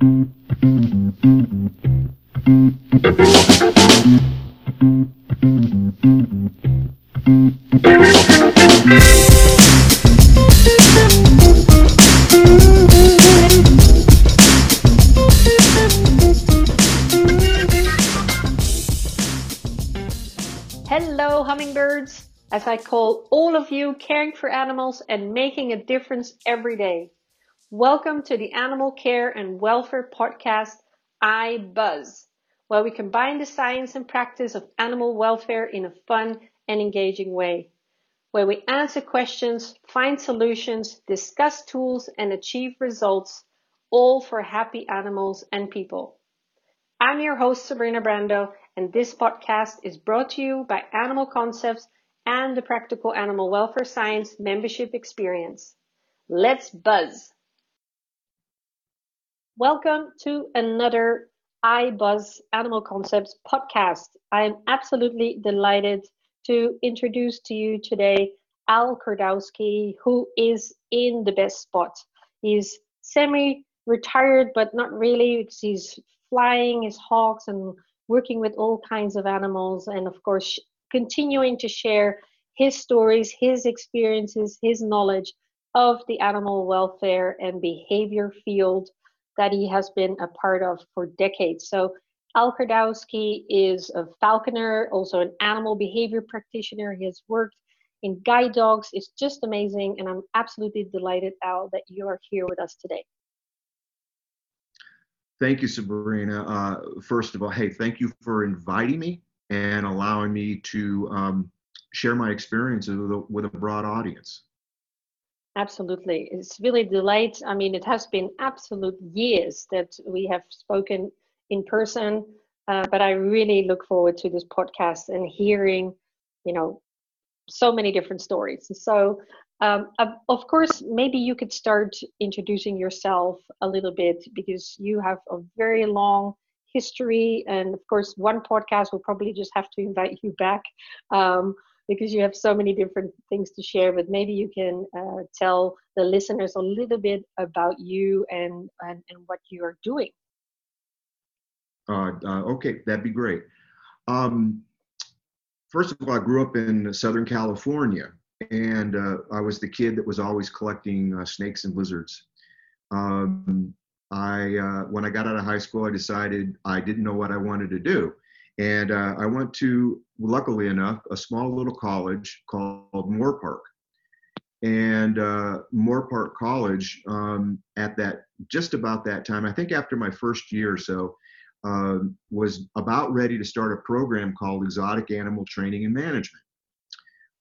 Hello, hummingbirds, as I call all of you caring for animals and making a difference every day. Welcome to the Animal Care and Welfare Podcast, iBuzz, where we combine the science and practice of animal welfare in a fun and engaging way, where we answer questions, find solutions, discuss tools, and achieve results, all for happy animals and people. I'm your host, Sabrina Brando, and this podcast is brought to you by Animal Concepts and the Practical Animal Welfare Science membership experience. Let's buzz! Welcome to another iBuzz Animal Concepts podcast. I am absolutely delighted to introduce to you today Al Kordowski, who is in the best spot. He's semi retired, but not really. He's flying his hawks and working with all kinds of animals, and of course, continuing to share his stories, his experiences, his knowledge of the animal welfare and behavior field that he has been a part of for decades. So Al Kordowski is a falconer, also an animal behavior practitioner. He has worked in guide dogs. It's just amazing, and I'm absolutely delighted, Al, that you are here with us today. Thank you, Sabrina. Uh, first of all, hey, thank you for inviting me and allowing me to um, share my experiences with a, with a broad audience. Absolutely. It's really delight. I mean, it has been absolute years that we have spoken in person, uh, but I really look forward to this podcast and hearing, you know, so many different stories. So um, of course, maybe you could start introducing yourself a little bit because you have a very long history. And of course, one podcast will probably just have to invite you back um, because you have so many different things to share. But maybe you can uh, tell the listeners a little bit about you and, and, and what you are doing. Uh, uh, okay, that'd be great. Um, first of all, I grew up in Southern California and uh, I was the kid that was always collecting uh, snakes and lizards. Um, I uh, when I got out of high school, I decided I didn't know what I wanted to do, and uh, I went to, luckily enough, a small little college called Moorpark. And uh, Moorpark College, um, at that just about that time, I think after my first year or so, um, was about ready to start a program called Exotic Animal Training and Management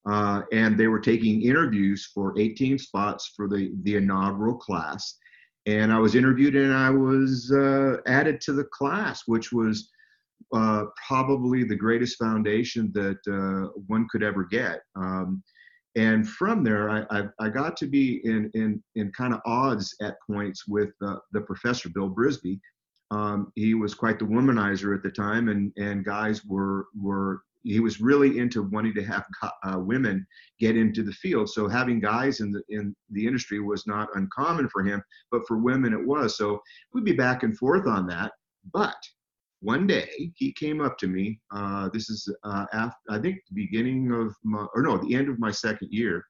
uh, and they were taking interviews for 18 spots for the, the inaugural class. And I was interviewed and I was uh, added to the class, which was uh, probably the greatest foundation that uh, one could ever get. Um, and from there, I, I, I, got to be in, in, in kind of odds at points with uh, the professor, Bill Brisby. Um, he was quite the womanizer at the time, and, and guys were, were he was really into wanting to have uh, women get into the field. So having guys in the in the industry was not uncommon for him, but for women it was. So we'd be back and forth on that. But one day he came up to me. Uh, this is uh, after I think the beginning of my or no the end of my second year.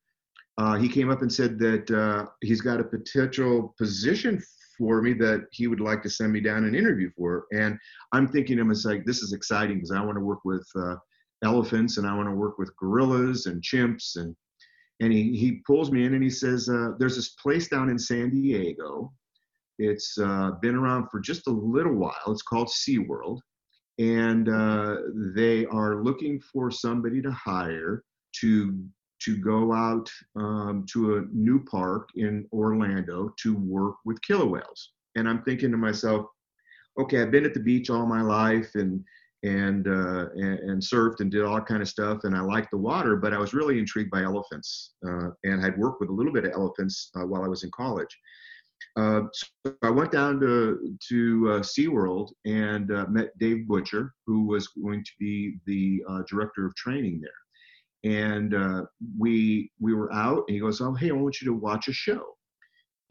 Uh, he came up and said that uh, he's got a potential position for me that he would like to send me down an interview for. And I'm thinking to myself, like, this is exciting because I want to work with uh, elephants and I want to work with gorillas and chimps and and he, he pulls me in and he says uh, there's this place down in San Diego it's uh, been around for just a little while it's called SeaWorld and uh, they are looking for somebody to hire to to go out um, to a new park in Orlando to work with killer whales and I'm thinking to myself okay I've been at the beach all my life and and, uh, and, and surfed and did all kind of stuff. And I liked the water, but I was really intrigued by elephants, uh, and I'd worked with a little bit of elephants uh, while I was in college. Uh, so I went down to to uh, SeaWorld and uh, met Dave Butcher, who was going to be the director of training there. And we we were out, and he goes, "Oh, hey, I want you to watch a show."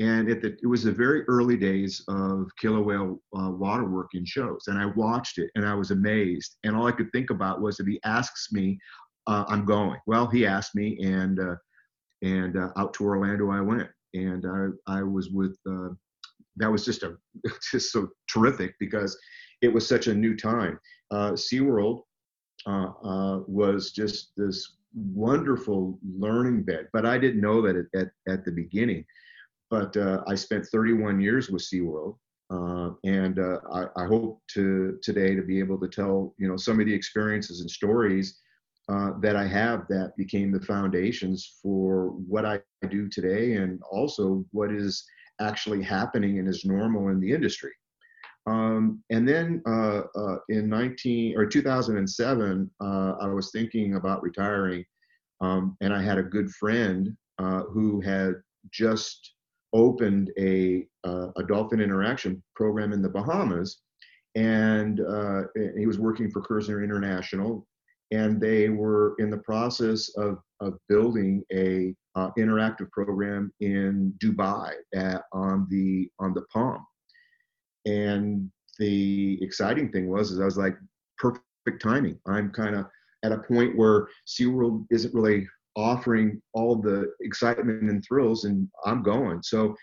and the, it was the very early days of killer whale uh, waterworking shows. And I watched it and I was amazed. And all I could think about was if he asks me, uh, I'm going. Well, he asked me, and uh, and uh, out to Orlando I went. And I, I was with, uh, that was just a just so terrific because it was such a new time. Uh, SeaWorld was just this wonderful learning bed, but I didn't know that at, at, at the beginning but uh, I spent 31 years with SeaWorld. Uh, and uh, I, I, hope to today to be able to tell you know some of the experiences and stories uh, that I have that became the foundations for what I do today, and also what is actually happening and is normal in the industry. Um, and then uh, uh, in 19 or 2007, I was thinking about retiring, um, and I had a good friend who had just opened a, uh, a dolphin interaction program in the Bahamas. And uh, he was working for Kerzner International. And they were in the process of, of building a uh, interactive program in Dubai at, on the on the Palm. And the exciting thing was, is I was like, perfect timing. I'm kind of at a point where SeaWorld isn't really offering all the excitement and thrills, and I'm going. So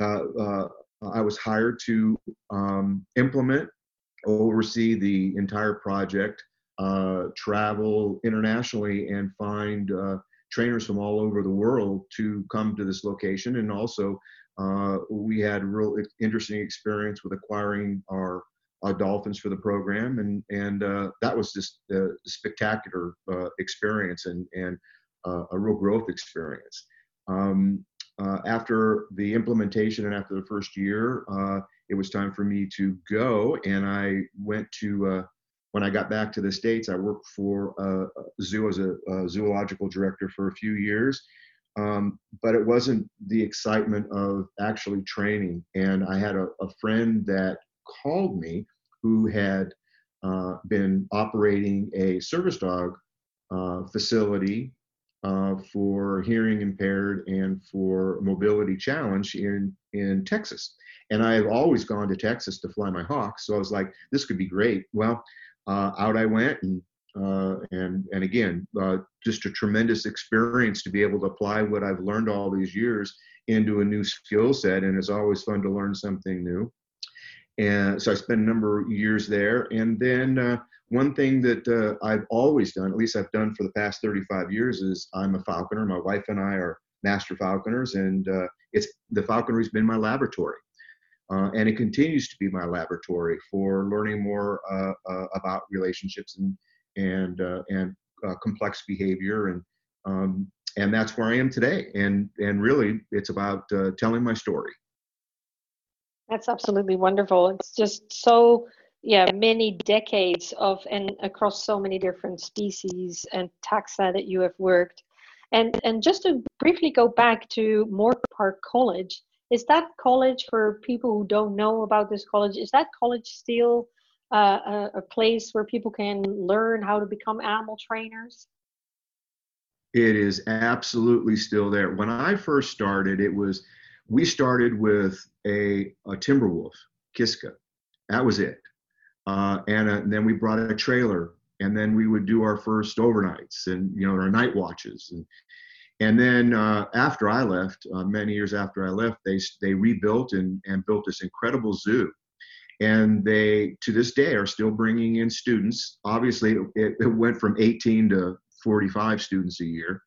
uh, uh, I was hired to um, implement, oversee the entire project, travel internationally, and find uh, trainers from all over the world to come to this location. And also, uh, we had a real interesting experience with acquiring our uh, dolphins for the program, and and uh, that was just a spectacular uh, experience. And and uh, a real growth experience. Um, uh, after the implementation and after the first year, uh, it was time for me to go, and I went to. Uh, when I got back to the states, I worked for a zoo as a, a zoological director for a few years, um, but it wasn't the excitement of actually training. And I had a, a friend that called me who had uh, been operating a service dog uh, facility uh, for hearing impaired and for mobility challenge in in Texas. And I have always gone to Texas to fly my hawks, so I was like, this could be great. Well, uh, out I went, and uh, and and again, uh, just a tremendous experience to be able to apply what I've learned all these years into a new skill set, and it's always fun to learn something new. And so I spent a number of years there, and then uh, one thing that uh, I've always done, at least I've done for the past 35 years, is I'm a falconer. My wife and I are master falconers, and uh, it's the falconry's been my laboratory, uh, and it continues to be my laboratory for learning more uh, uh, about relationships and and uh, and complex behavior, and um, and that's where I am today. And and really, it's about telling my story. That's absolutely wonderful. It's just so yeah many decades of and across so many different species and taxa that you have worked and and just to briefly go back to Moore Park College is that college for people who don't know about this college is that college still uh, a, a place where people can learn how to become animal trainers? It is absolutely still there. When i first started it was we started with a, a timber wolf kiska. That was it. Uh, and, uh, and, then we brought a trailer, and then we would do our first overnights and you know our night watches. And and then uh, after I left, uh, many years after I left, they they rebuilt and and built this incredible zoo. And they to this day are still bringing in students. Obviously, it, it went from 18 to 45 students a year.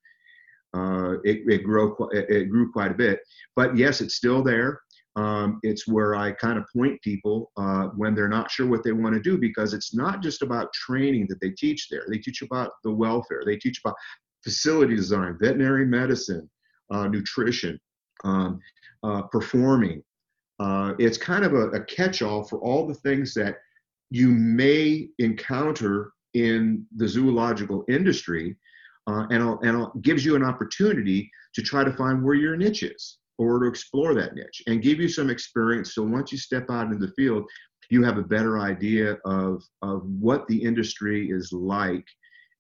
Uh, it, it, grew, it grew quite a bit, but yes, it's still there. Um, it's where I kind of point people uh, when they're not sure what they want to do because it's not just about training that they teach there. They teach about the welfare, they teach about facility design, veterinary medicine, uh, nutrition, um, uh, performing. Uh, it's kind of a, a catch all for all the things that you may encounter in the zoological industry uh, and, and gives you an opportunity to try to find where your niche is or to explore that niche and give you some experience. So once you step out into the field, you have a better idea of, of what the industry is like.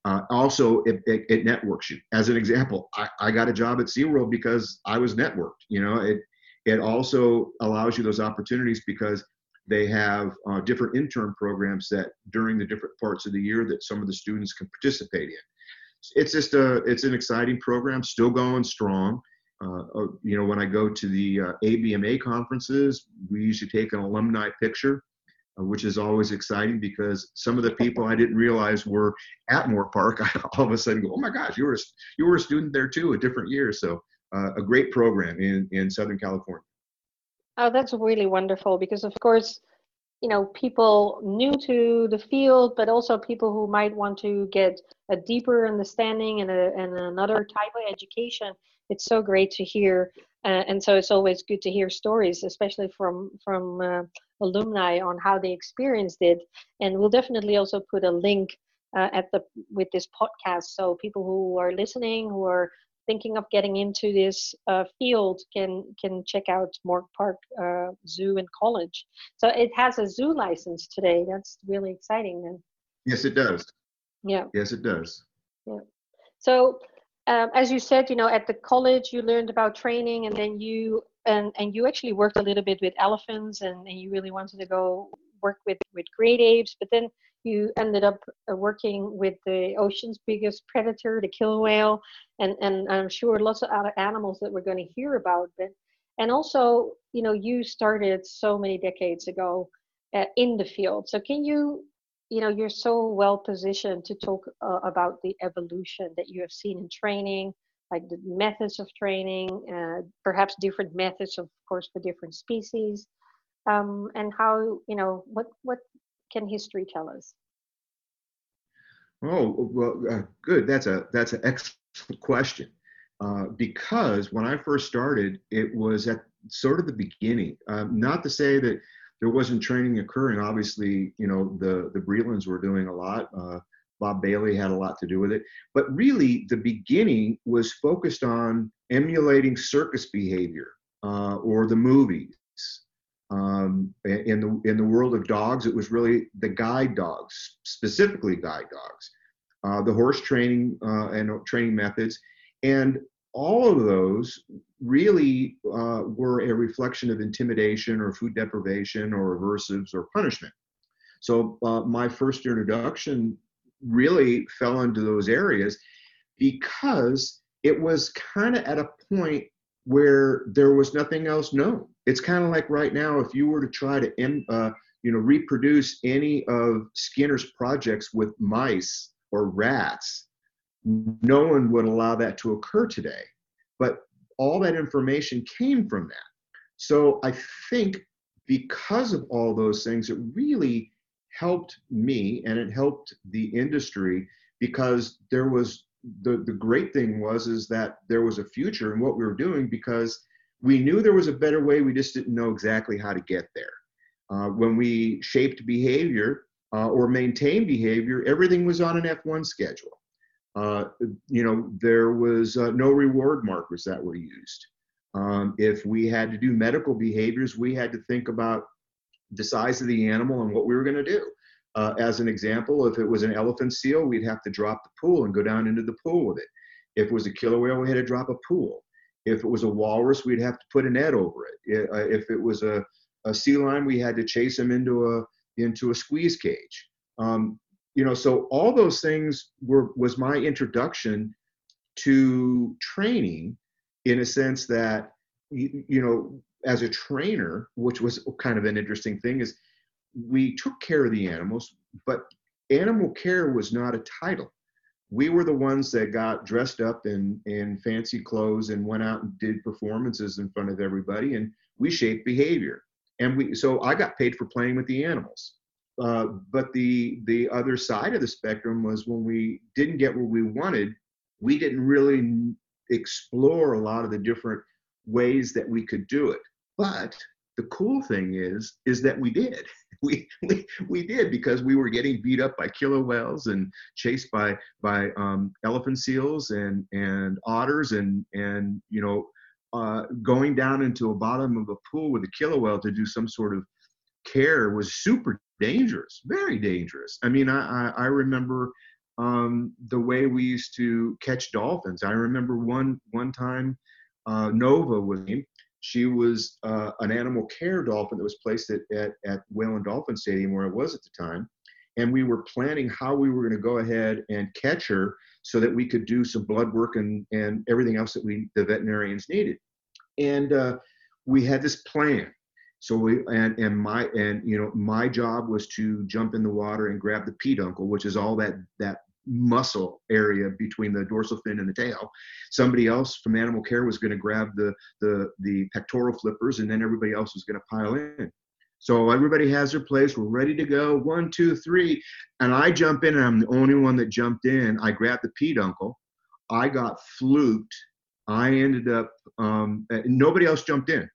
Uh, also, it, it, it, networks you. As an example, I, I got a job at SeaWorld because I was networked. You know, it, it also allows you those opportunities because they have uh, different intern programs that during the different parts of the year that some of the students can participate in. It's just a, it's an exciting program, still going strong. Uh, uh you know, when I go to the uh, ABMA conferences, we usually take an alumni picture, uh, which is always exciting because some of the people I didn't realize were at Moorpark, I all of a sudden go, oh my gosh, you were a, you were a student there too, a different year. So uh, a great program in, in Southern California. Oh, that's really wonderful because, of course, you know, people new to the field, but also people who might want to get a deeper understanding and, a, and another type of education. It's so great to hear, uh, and so it's always good to hear stories, especially from from uh, alumni on how they experienced it. And we'll definitely also put a link uh, at the with this podcast, so people who are listening, who are thinking of getting into this uh, field can can check out Moorpark uh, Zoo and College. So it has a zoo license today. That's really exciting. Then. Yes, it does. Yeah. Yes, it does. Yeah. So um, as you said, you know, at the college you learned about training, and then you and and you actually worked a little bit with elephants, and, and you really wanted to go work with with great apes, but then you ended up uh, working with the ocean's biggest predator, the killer whale, and, and I'm sure lots of other animals that we're going to hear about. But and also, you know, you started so many decades ago uh, in the field. So can you, you know, you're so well positioned to talk uh, about the evolution that you have seen in training, like the methods of training, uh, perhaps different methods, of course, for different species. Um, and how you know what what can history tell us? Oh well, uh, good. That's a that's an excellent question. Uh, because when I first started, it was at sort of the beginning. Um, not to say that there wasn't training occurring. Obviously, you know the the Brelands were doing a lot. Uh, Bob Bailey had a lot to do with it. But really, the beginning was focused on emulating circus behavior uh, or the movies um, in the in the world of dogs, it was really the guide dogs, specifically guide dogs, uh, the horse training uh, and training methods, and all of those really uh, were a reflection of intimidation or food deprivation or aversives or punishment. So uh, my first introduction really fell into those areas because it was kind of at a point where there was nothing else known. It's kind of like right now, if you were to try to, uh, you know, reproduce any of Skinner's projects with mice or rats, no one would allow that to occur today. But all that information came from that. So I think because of all those things, it really helped me and it helped the industry because there was the the great thing was is that there was a future in what we were doing because we knew there was a better way. We just didn't know exactly how to get there. Uh, when we shaped behavior uh, or maintained behavior, everything was on an F1 schedule. Uh, you know, there was uh, no reward markers that were used. Um, if we had to do medical behaviors, we had to think about the size of the animal and what we were going to do. Uh, as an example, if it was an elephant seal, we'd have to drop the pool and go down into the pool with it. If it was a killer whale, we had to drop a pool. If it was a walrus, we'd have to put a net over it. Uh, if it was a, a sea lion, we had to chase him into a into a squeeze cage. Um, you know, so all those things were was my introduction to training, in a sense that you, you know, as a trainer, which was kind of an interesting thing, is we took care of the animals, but animal care was not a title. We were the ones that got dressed up in, in fancy clothes and went out and did performances in front of everybody, and we shaped behavior. And we, so I got paid for playing with the animals. Uh, but the the other side of the spectrum was when we didn't get what we wanted, we didn't really explore a lot of the different ways that we could do it. But the cool thing is, is that we did. we, we we did because we were getting beat up by killer whales and chased by by um, elephant seals and and otters and and you know uh, going down into a bottom of a pool with a killer whale to do some sort of care was super dangerous, very dangerous. I mean, I I, I remember um, the way we used to catch dolphins. I remember one one time uh, Nova me She was uh, an animal care dolphin that was placed at, at, at Whale and Dolphin Stadium where I was at the time. And we were planning how we were going to go ahead and catch her so that we could do some blood work and, and everything else that we the veterinarians needed. And uh, we had this plan. So we and and my and you know my job was to jump in the water and grab the peduncle, which is all that that muscle area between the dorsal fin and the tail. Somebody else from animal care was going to grab the the the pectoral flippers, and then everybody else was going to pile in. So everybody has their place. We're ready to go. One, two, three. And I jump in, and I'm the only one that jumped in. I grabbed the peduncle. I got fluked. I ended up, um, nobody else jumped in.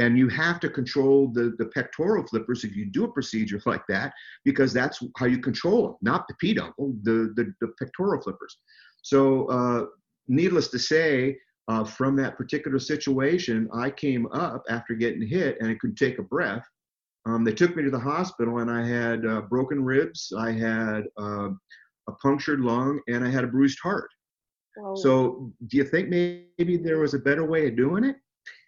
And you have to control the, the pectoral flippers if you do a procedure like that, because that's how you control them, not the peduncle, the, the, the pectoral flippers. So, uh, needless to say, uh, from that particular situation, I came up after getting hit and I could take a breath um, they took me to the hospital, and I had uh, broken ribs, I had uh, a punctured lung, and I had a bruised heart. Whoa. So, do you think maybe there was a better way of doing it?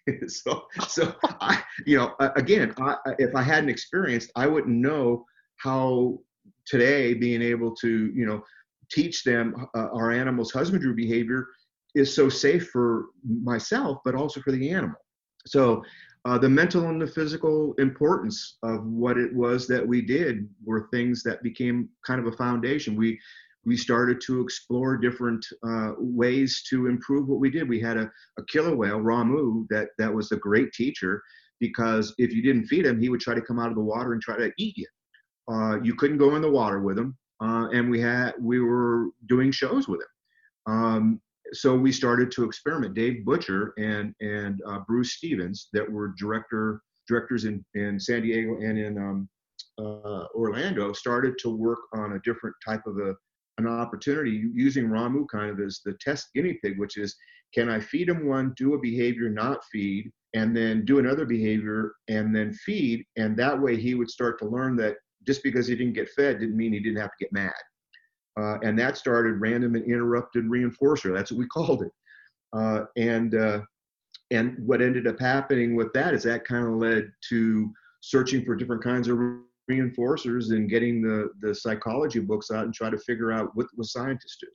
so, so I, you know, again, I, if I hadn't experienced, I wouldn't know how today being able to, you know, teach them uh, our animals' husbandry behavior is so safe for myself, but also for the animal. So uh, the mental and the physical importance of what it was that we did were things that became kind of a foundation. We we started to explore different uh, ways to improve what we did. We had a, a killer whale, Ramu, that that was a great teacher because if you didn't feed him, he would try to come out of the water and try to eat you. Uh, you couldn't go in the water with him, uh, and we had we were doing shows with him. Um, so we started to experiment. Dave Butcher and and uh, Bruce Stevens, that were director directors in in San Diego and in um, uh, Orlando, started to work on a different type of a an opportunity using Ramu kind of as the test guinea pig, which is can I feed him one, do a behavior, not feed, and then do another behavior and then feed, and that way he would start to learn that just because he didn't get fed didn't mean he didn't have to get mad. Uh, and that started random and interrupted reinforcer. That's what we called it. Uh, and uh, and what ended up happening with that is that kind of led to searching for different kinds of reinforcers and getting the the psychology books out and try to figure out what would scientists do.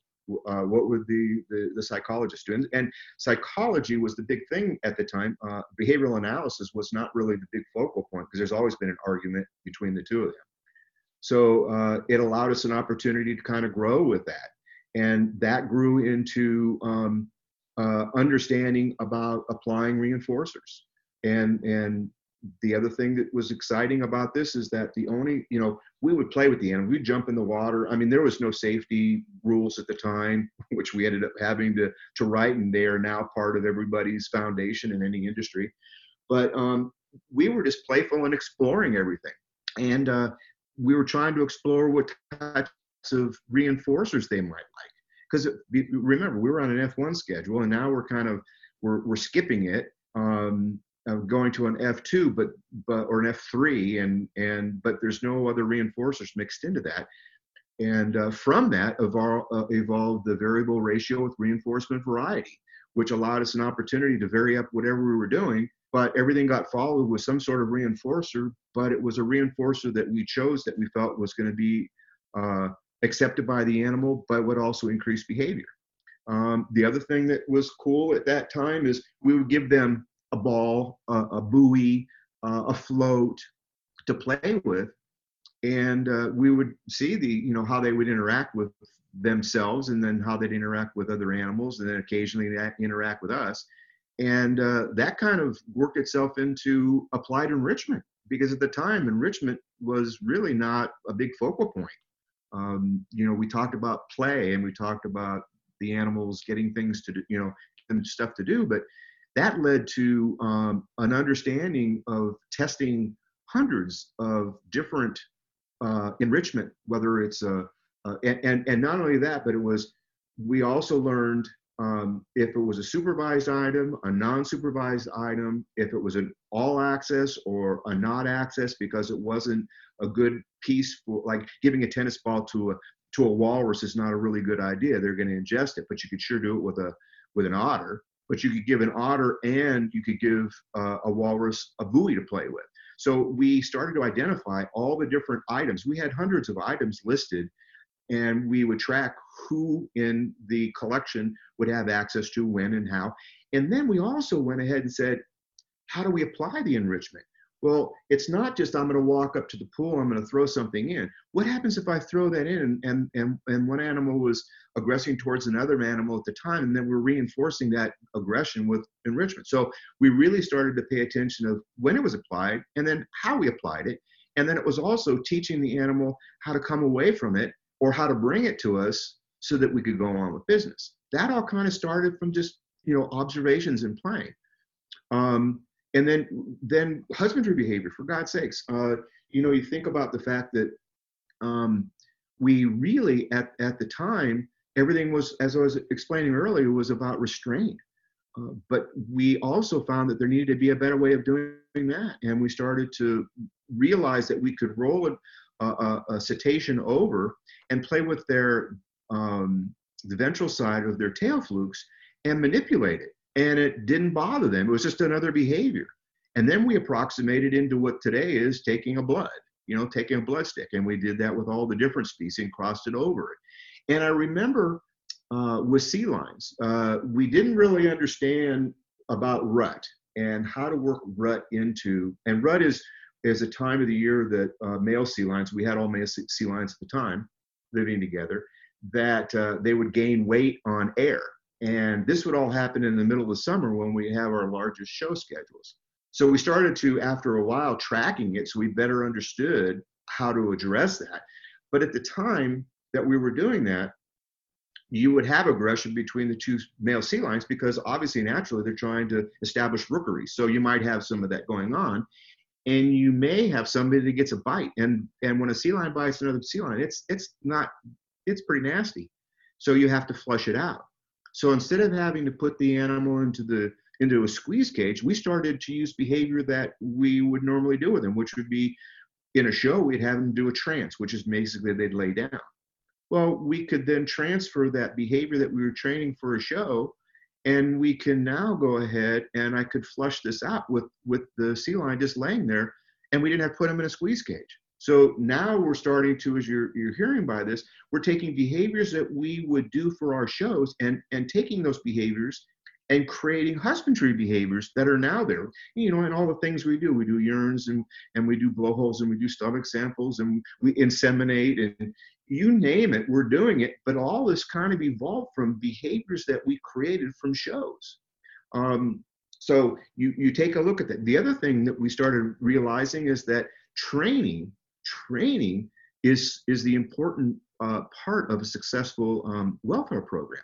Uh, what would the, the, the psychologists do? And, and, psychology was the big thing at the time. Uh, behavioral analysis was not really the big focal point because there's always been an argument between the two of them. So uh, it allowed us an opportunity to kind of grow with that. And that grew into um, uh, understanding about applying reinforcers. And, and the other thing that was exciting about this is that the only, you know, we would play with the animal. We'd jump in the water. I mean, there was no safety rules at the time, which we ended up having to, to write, and they are now part of everybody's foundation in any industry. But um, we were just playful and exploring everything. And uh, we were trying to explore what types of reinforcers they might like. Because remember, we were on an F1 schedule, and now we're kind of we're, we're skipping it, um, going to an F2, but but or an F3, and and but there's no other reinforcers mixed into that. And uh, from that evolved, uh, evolved the variable ratio with reinforcement variety, which allowed us an opportunity to vary up whatever we were doing but everything got followed with some sort of reinforcer but it was a reinforcer that we chose that we felt was going to be uh, accepted by the animal but would also increase behavior um, the other thing that was cool at that time is we would give them a ball a, buoy uh, a float to play with and uh, we would see the you know how they would interact with themselves and then how they'd interact with other animals and then occasionally interact with us and uh, that kind of worked itself into applied enrichment because at the time enrichment was really not a big focal point. Um, you know, we talked about play and we talked about the animals getting things to do, you know, and stuff to do, but that led to um, an understanding of testing hundreds of different uh, enrichment, whether it's a, uh, and, and, and not only that, but it was, we also learned um, if it was a supervised item, a non-supervised item, if it was an all access or a not access because it wasn't a good piece for like giving a tennis ball to a to a walrus is not a really good idea. They're going to ingest it, but you could sure do it with a with an otter. But you could give an otter and you could give uh, a walrus a buoy to play with. So we started to identify all the different items. We had hundreds of items listed, and we would track who in the collection would have access to when and how. And then we also went ahead and said, how do we apply the enrichment? Well, it's not just I'm going to walk up to the pool, I'm going to throw something in. What happens if I throw that in and and and one animal was aggressing towards another animal at the time, and then we're reinforcing that aggression with enrichment. So we really started to pay attention of when it was applied and then how we applied it, and then it was also teaching the animal how to come away from it or how to bring it to us so that we could go on with business. That all kind of started from just you know observations and playing. Um, and then then husbandry behavior for god's sakes. Uh, you know you think about the fact that um, we really at, at the time everything was as i was explaining earlier was about restraint. Uh, but we also found that there needed to be a better way of doing that. And we started to realize that we could roll a, a, a cetacean over and play with their um, the ventral side of their tail flukes and manipulate it and it didn't bother them. It was just another behavior. And then we approximated into what today is taking a blood, you know, taking a blood stick. And we did that with all the different species and crossed it over. And I remember uh, with sea lions, uh, we didn't really understand about rut and how to work rut into, and rut is, is a time of the year that uh, male sea lions, we had all male sea lions at the time living together, that uh, they would gain weight on air and this would all happen in the middle of the summer when we have our largest show schedules. So we started to, after a while, tracking it so we better understood how to address that. But at the time that we were doing that, you would have aggression between the two male sea lions because obviously naturally they're trying to establish rookery. So you might have some of that going on. And you may have somebody that gets a bite. And and when a sea lion bites another sea lion, it's it's not it's pretty nasty. So you have to flush it out. So instead of having to put the animal into the into a squeeze cage, we started to use behavior that we would normally do with them, which would be in a show, we'd have them do a trance, which is basically they'd lay down. Well, we could then transfer that behavior that we were training for a show, and we can now go ahead and I could flush this out with with the sea lion just laying there, and we didn't have to put him in a squeeze cage. So now we're starting to, as you're, you're hearing by this, we're taking behaviors that we would do for our shows and, and taking those behaviors and creating husbandry behaviors that are now there. You know, and all the things we do, we do urines and, and we do blowholes and we do stomach samples and we inseminate and you name it, we're doing it. But all this kind of evolved from behaviors that we created from shows. Um, so you, you take a look at that. The other thing that we started realizing is that training training is, is the important uh, part of a successful um, welfare program.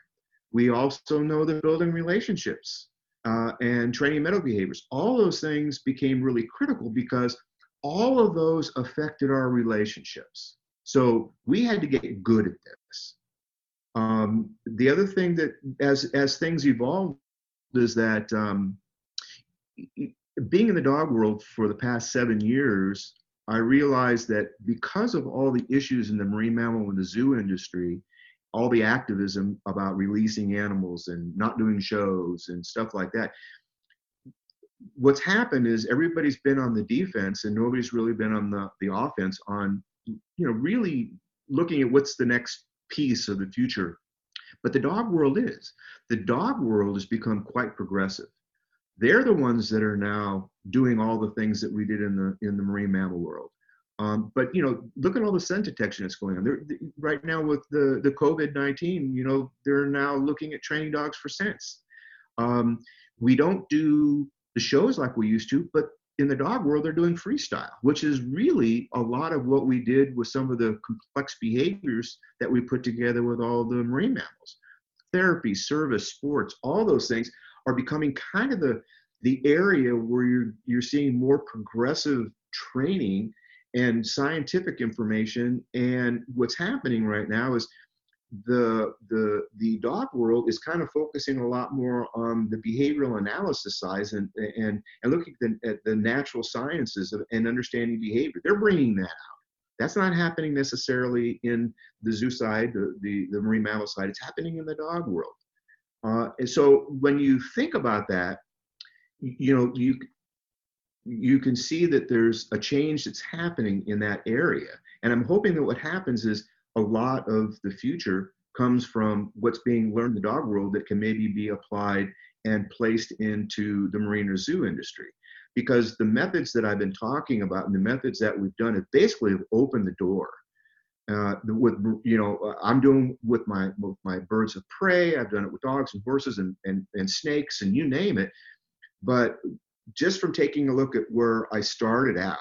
We also know that building relationships uh, and training medical behaviors, all those things became really critical because all of those affected our relationships. So we had to get good at this. Um, the other thing that, as as things evolved, is that um, being in the dog world for the past seven years, I realized that because of all the issues in the marine mammal and the zoo industry, all the activism about releasing animals and not doing shows and stuff like that, what's happened is everybody's been on the defense and nobody's really been on the, the offense on, you know, really looking at what's the next piece of the future. But the dog world is. The dog world has become quite progressive they're the ones that are now doing all the things that we did in the in the marine mammal world. Um, but you know, look at all the scent detection that's going on. They're, right now with the the COVID nineteen, you know, they're now looking at training dogs for scents. Um, we don't do the shows like we used to, but in the dog world, they're doing freestyle, which is really a lot of what we did with some of the complex behaviors that we put together with all the marine mammals. Therapy, service, sports, all those things are becoming kind of the the area where you're you're seeing more progressive training and scientific information. And what's happening right now is the the the dog world is kind of focusing a lot more on the behavioral analysis side and and and looking at the, at the natural sciences of, and understanding behavior. They're bringing that out. That's not happening necessarily in the zoo side the, the the marine mammal side. It's happening in the dog world Uh, and so when you think about that, you know, you you can see that there's a change that's happening in that area. And I'm hoping that what happens is a lot of the future comes from what's being learned in the dog world that can maybe be applied and placed into the marine or zoo industry. Because the methods that I've been talking about and the methods that we've done have basically opened the door. Uh, with you know, uh, I'm doing with my with my birds of prey. I've done it with dogs and horses and, and and snakes and you name it. But just from taking a look at where I started out,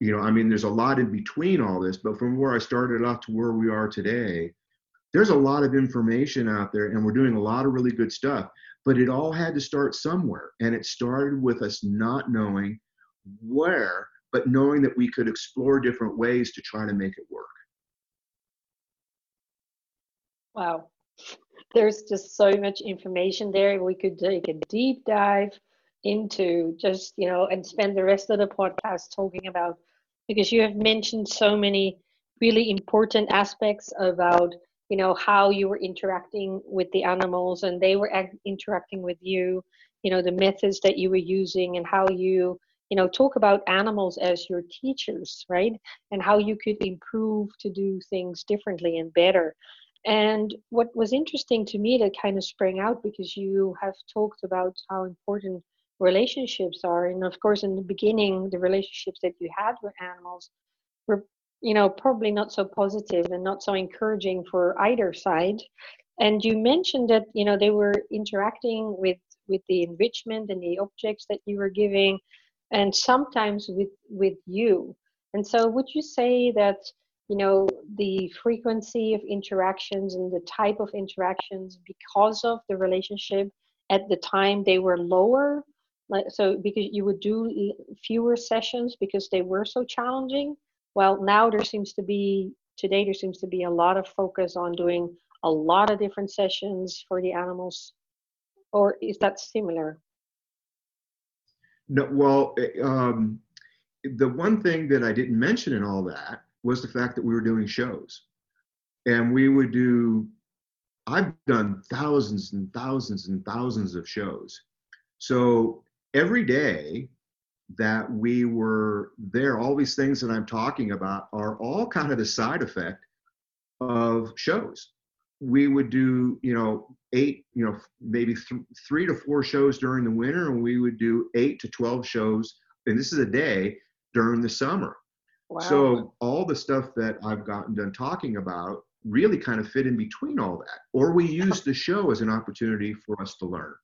you know, I mean, there's a lot in between all this, but from where I started off to where we are today, there's a lot of information out there and we're doing a lot of really good stuff. But it all had to start somewhere. And it started with us not knowing where, but knowing that we could explore different ways to try to make it work. Wow. There's just so much information there. We could take a deep dive into just, you know, and spend the rest of the podcast talking about because you have mentioned so many really important aspects about you know how you were interacting with the animals and they were interacting with you you know the methods that you were using and how you you know talk about animals as your teachers right and how you could improve to do things differently and better and what was interesting to me that kind of sprang out because you have talked about how important relationships are. And of course in the beginning the relationships that you had with animals were you know probably not so positive and not so encouraging for either side. And you mentioned that you know they were interacting with with the enrichment and the objects that you were giving and sometimes with with you. And so would you say that you know the frequency of interactions and the type of interactions because of the relationship at the time they were lower like so because you would do fewer sessions because they were so challenging. Well now there seems to be today there seems to be a lot of focus on doing a lot of different sessions for the animals. Or is that similar? No well um, the one thing that i didn't mention in all that was the fact that we were doing shows and we would do i've done thousands and thousands and thousands of shows so every day that we were there, all these things that I'm talking about are all kind of the side effect of shows. We would do, you know, eight, you know, maybe th- three to four shows during the winter, and we would do eight to 12 shows, and this is a day during the summer. Wow. So all the stuff that I've gotten done talking about really kind of fit in between all that. Or we use the show as an opportunity for us to learn.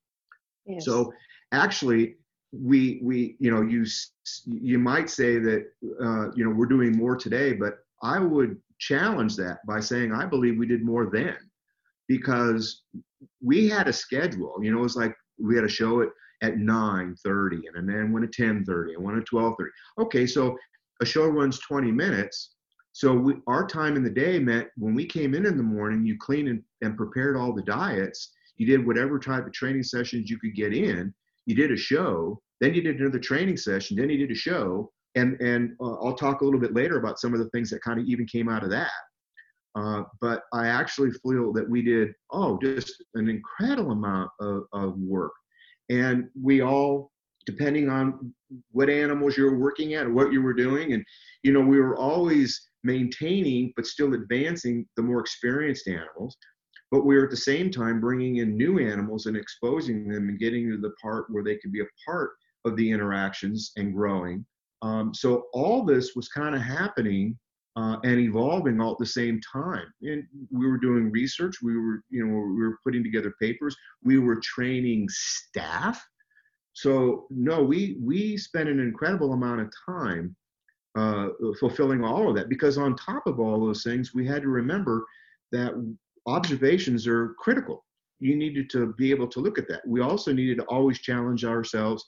Yes. So actually, we we you know you you might say that uh, you know we're doing more today, but I would challenge that by saying I believe we did more then because we had a schedule. You know, it was like we had a show at at 9:30 and then one at 10:30 and one at 12:30. Okay, so a show runs 20 minutes. So we, our time in the day meant when we came in in the morning, you cleaned and, and prepared all the diets. You did whatever type of training sessions you could get in you did a show, then you did another training session, then you did a show, and and uh, I'll talk a little bit later about some of the things that kind of even came out of that. Uh, but I actually feel that we did oh just an incredible amount of, of work, and we all depending on what animals you were working at what you were doing, and you know we were always maintaining but still advancing the more experienced animals but we were at the same time bringing in new animals and exposing them and getting to the part where they could be a part of the interactions and growing. Um, so all this was kind of happening uh, and evolving all at the same time. And we were doing research. We were, you know, we were putting together papers. We were training staff. So no, we we spent an incredible amount of time uh, fulfilling all of that because on top of all those things, we had to remember that observations are critical. You needed to be able to look at that. We also needed to always challenge ourselves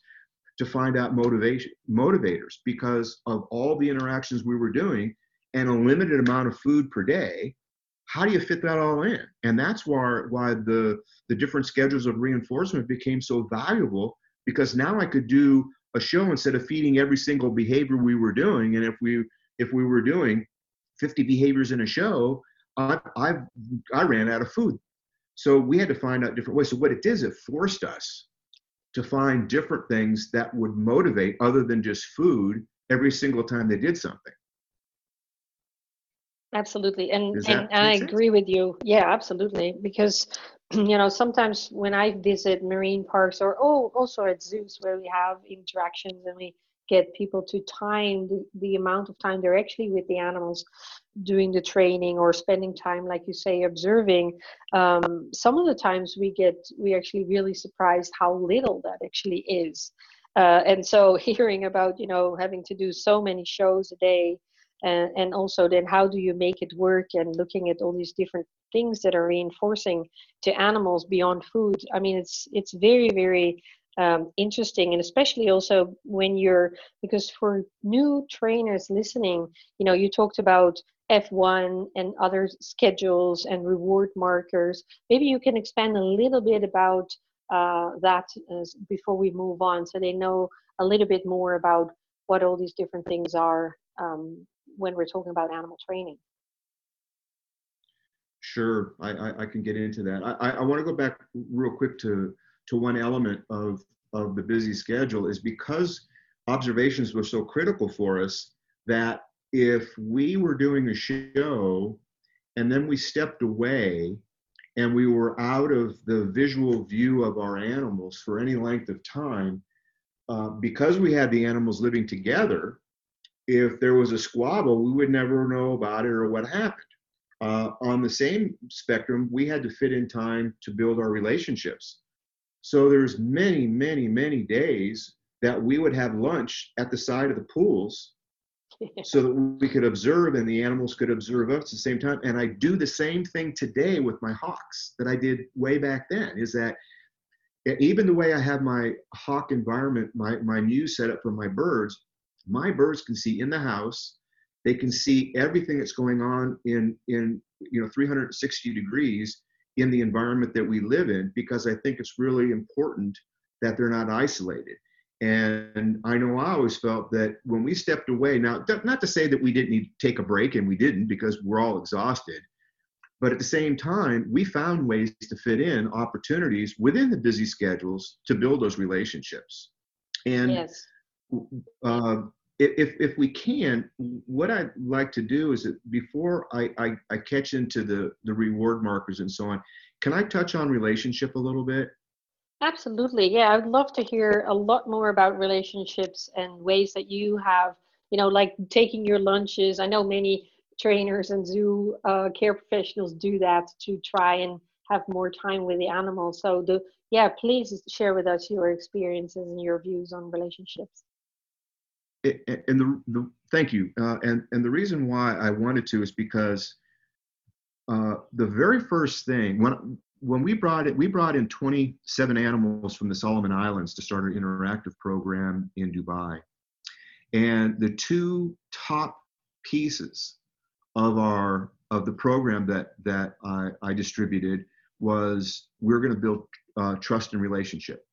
to find out motivation motivators because of all the interactions we were doing and a limited amount of food per day how do you fit that all in and that's why why the the different schedules of reinforcement became so valuable because now i could do a show instead of feeding every single behavior we were doing and if we if we were doing 50 behaviors in a show I, I, I ran out of food. So we had to find out different ways. So what it did is it forced us to find different things that would motivate other than just food every single time they did something. Absolutely. And, and I sense? agree with you. Yeah, absolutely. Because, you know, sometimes when I visit marine parks or oh, also at zoos where we have interactions and we get people to time the, the amount of time they're actually with the animals doing the training or spending time like you say observing um, some of the times we get we actually really surprised how little that actually is. Uh, and so hearing about you know having to do so many shows a day and, and also then how do you make it work and looking at all these different things that are reinforcing to animals beyond food? I mean it's it's very very um, interesting. And especially also when you're because for new trainers listening you know you talked about f1 and other schedules and reward markers. Maybe you can expand a little bit about uh, that before we move on so they know a little bit more about what all these different things are um, when we're talking about animal training. Sure i, I, I can get into that. I, I want to go back real quick to to one element of of the busy schedule is because observations were so critical for us that if we were doing a show and then we stepped away and we were out of the visual view of our animals for any length of time, uh, because we had the animals living together, if there was a squabble, we would never know about it or what happened. Uh, on the same spectrum, we had to fit in time to build our relationships. So there's many, many, many days that we would have lunch at the side of the pools so that we could observe and the animals could observe us at the same time. And I do the same thing today with my hawks that I did way back then is that even the way I have my hawk environment, my, my mews set up for my birds, my birds can see in the house. They can see everything that's going on in, in you know 360 degrees in the environment that we live in because I think it's really important that they're not isolated. And I know I always felt that when we stepped away, now, not to say that we didn't need to take a break, and we didn't because we're all exhausted, but at the same time, we found ways to fit in opportunities within the busy schedules to build those relationships. And yes. Uh, if, if we can, what I'd like to do is that before I, I, I catch into the, the reward markers and so on, can I touch on relationship a little bit? Absolutely. Yeah, I would love to hear a lot more about relationships and ways that you have, you know, like taking your lunches. I know many trainers and zoo uh, care professionals do that to try and have more time with the animals. So, the yeah, please share with us your experiences and your views on relationships and the, the thank you. Uh, and and the reason why I wanted to is because uh, the very first thing when when we brought it we brought in 27 animals from the Solomon Islands to start our interactive program in Dubai. And the two top pieces of our of the program that that I, I distributed was we're going to build uh, trust and relationship.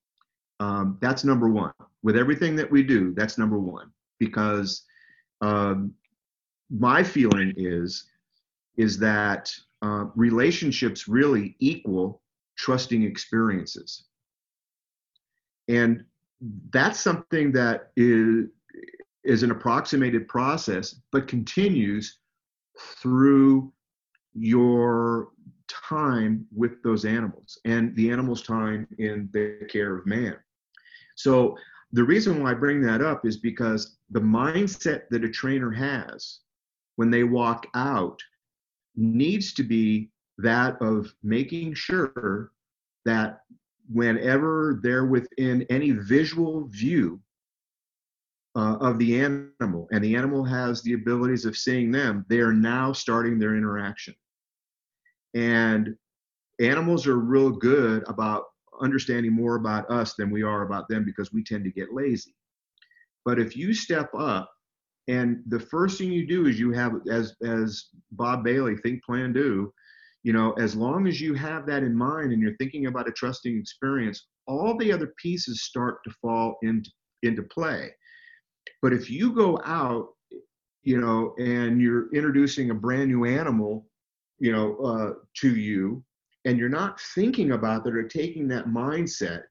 Um, that's number one. With everything that we do that's number one because um, my feeling is is that uh, relationships really equal trusting experiences. And that's something that is is an approximated process but continues through your time with those animals and the animals time in the care of man. So the reason why I bring that up is because the mindset that a trainer has when they walk out needs to be that of making sure that whenever they're within any visual view uh, of the animal and the animal has the abilities of seeing them, they are now starting their interaction. And animals are real good about understanding more about us than we are about them because we tend to get lazy. But if you step up and the first thing you do is you have as as Bob Bailey think plan do, you know, as long as you have that in mind and you're thinking about a trusting experience, all the other pieces start to fall into into play. But if you go out, you know, and you're introducing a brand new animal, you know, uh, to you, and you're not thinking about that or taking that mindset,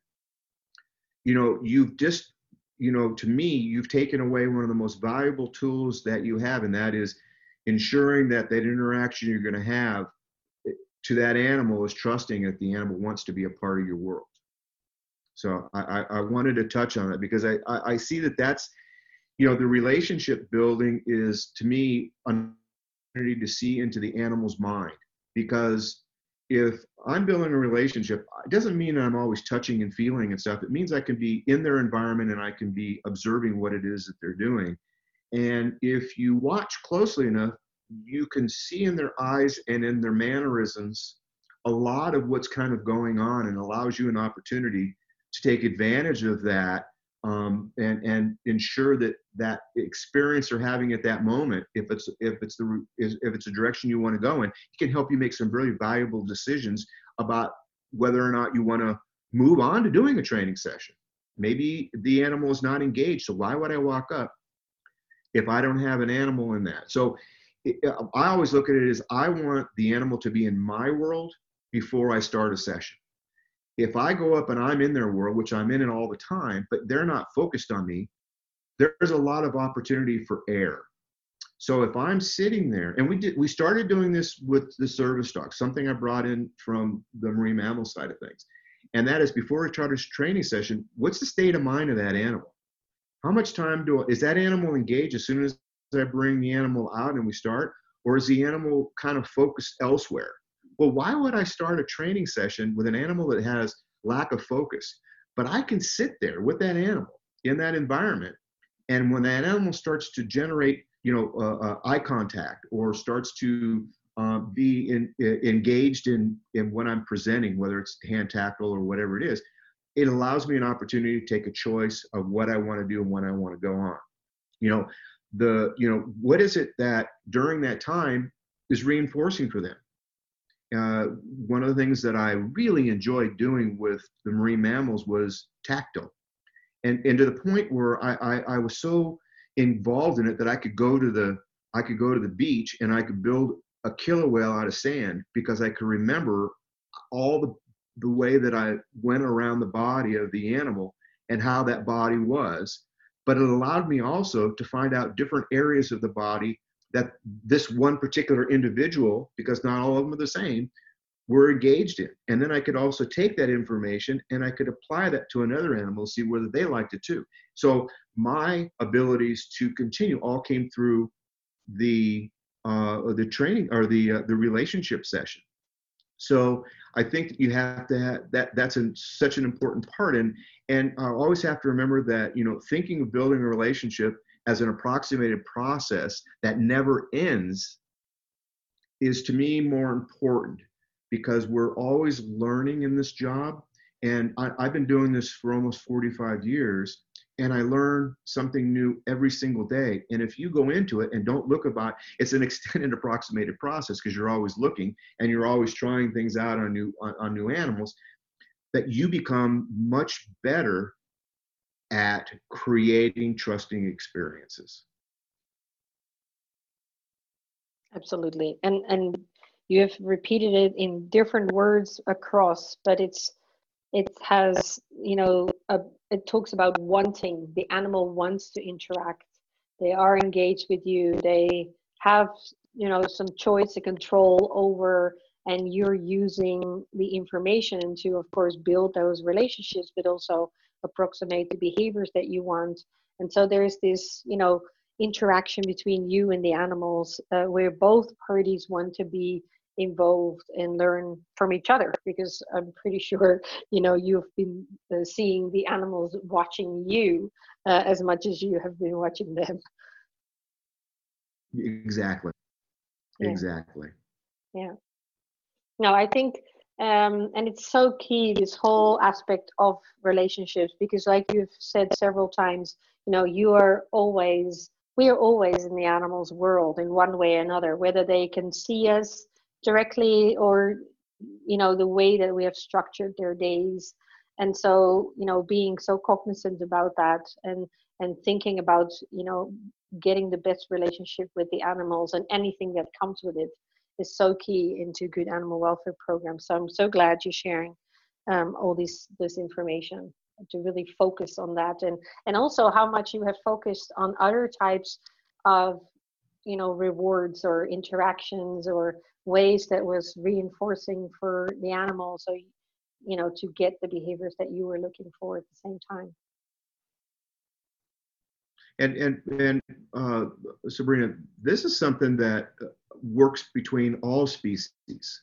you know, you've just, you know, to me, you've taken away one of the most valuable tools that you have, and that is ensuring that that interaction you're going to have eh, to that animal is trusting that the animal wants to be a part of your world. So I, I wanted to touch on that because I, I, I see that that's, you know, the relationship building is to me an opportunity to see into the animal's mind because if I'm building a relationship, it doesn't mean I'm always touching and feeling and stuff. It means I can be in their environment and I can be observing what it is that they're doing. And if you watch closely enough, you can see in their eyes and in their mannerisms a lot of what's kind of going on and allows you an opportunity to take advantage of that um, and and ensure that that experience they're having at that moment, if it's if it's the if it's a direction you want to go in, it can help you make some really valuable decisions about whether or not you want to move on to doing a training session. Maybe the animal is not engaged, so why would I walk up if I don't have an animal in that? So I always look at it as I want the animal to be in my world before I start a session if I go up and I'm in their world, which I'm in it all the time, but they're not focused on me, there's a lot of opportunity for error. So if I'm sitting there, and we did, we started doing this with the service dog, something I brought in from the marine mammal side of things, and that is before a charter training session, what's the state of mind of that animal? How much time do I, is that animal engaged as soon as I bring the animal out and we start, or is the animal kind of focused elsewhere? Well, why would I start a training session with an animal that has lack of focus? But I can sit there with that animal in that environment. And when that animal starts to generate, you know, uh, uh, eye contact or starts to uh, be in, engaged in, in what I'm presenting, whether it's hand tactile or whatever it is, it allows me an opportunity to take a choice of what I want to do and when I want to go on. You know, the, you know, what is it that during that time is reinforcing for them? Uh, one of the things that I really enjoyed doing with the marine mammals was tactile. And, and to the point where I, I, I was so involved in it that I could go to the I could go to the beach and I could build a killer whale out of sand because I could remember all the the way that I went around the body of the animal and how that body was. But it allowed me also to find out different areas of the body that this one particular individual, because not all of them are the same, were engaged in. And then I could also take that information and I could apply that to another animal, see whether they liked it too. So my abilities to continue all came through the uh, the training or the uh, the relationship session. So I think that you have to have that. That's an, such an important part, and and I always have to remember that you know thinking of building a relationship as an approximated process that never ends is to me more important because we're always learning in this job. And I, have been doing this for almost 45 years and I learn something new every single day. And if you go into it and don't look about, it's an extended approximated process because you're always looking and you're always trying things out on new on, on new animals, that you become much better at creating trusting experiences. Absolutely. And and you have repeated it in different words across, but it's it has, you know, a, it talks about wanting. The animal wants to interact. They are engaged with you. They have, you know, some choice and control over and you're using the information to of course build those relationships but also approximate the behaviors that you want. And so there's this you know interaction between you and the animals uh, where both parties want to be involved and learn from each other because i'm pretty sure you know you've been uh, seeing the animals watching you uh, as much as you have been watching them. Exactly. Yeah. exactly. Yeah. No i think um, and it's so key this whole aspect of relationships because like you've said several times you know you are always we are always in the animals world in one way or another whether they can see us directly or you know the way that we have structured their days. And so you know being so cognizant about that and and thinking about you know getting the best relationship with the animals and anything that comes with it is so key into good animal welfare programs. So I'm so glad you're sharing um, all this this information to really focus on that. And and also how much you have focused on other types of you know rewards or interactions or ways that was reinforcing for the animal. So you know to get the behaviors that you were looking for at the same time and and and uh, Sabrina, this is something that works between all species.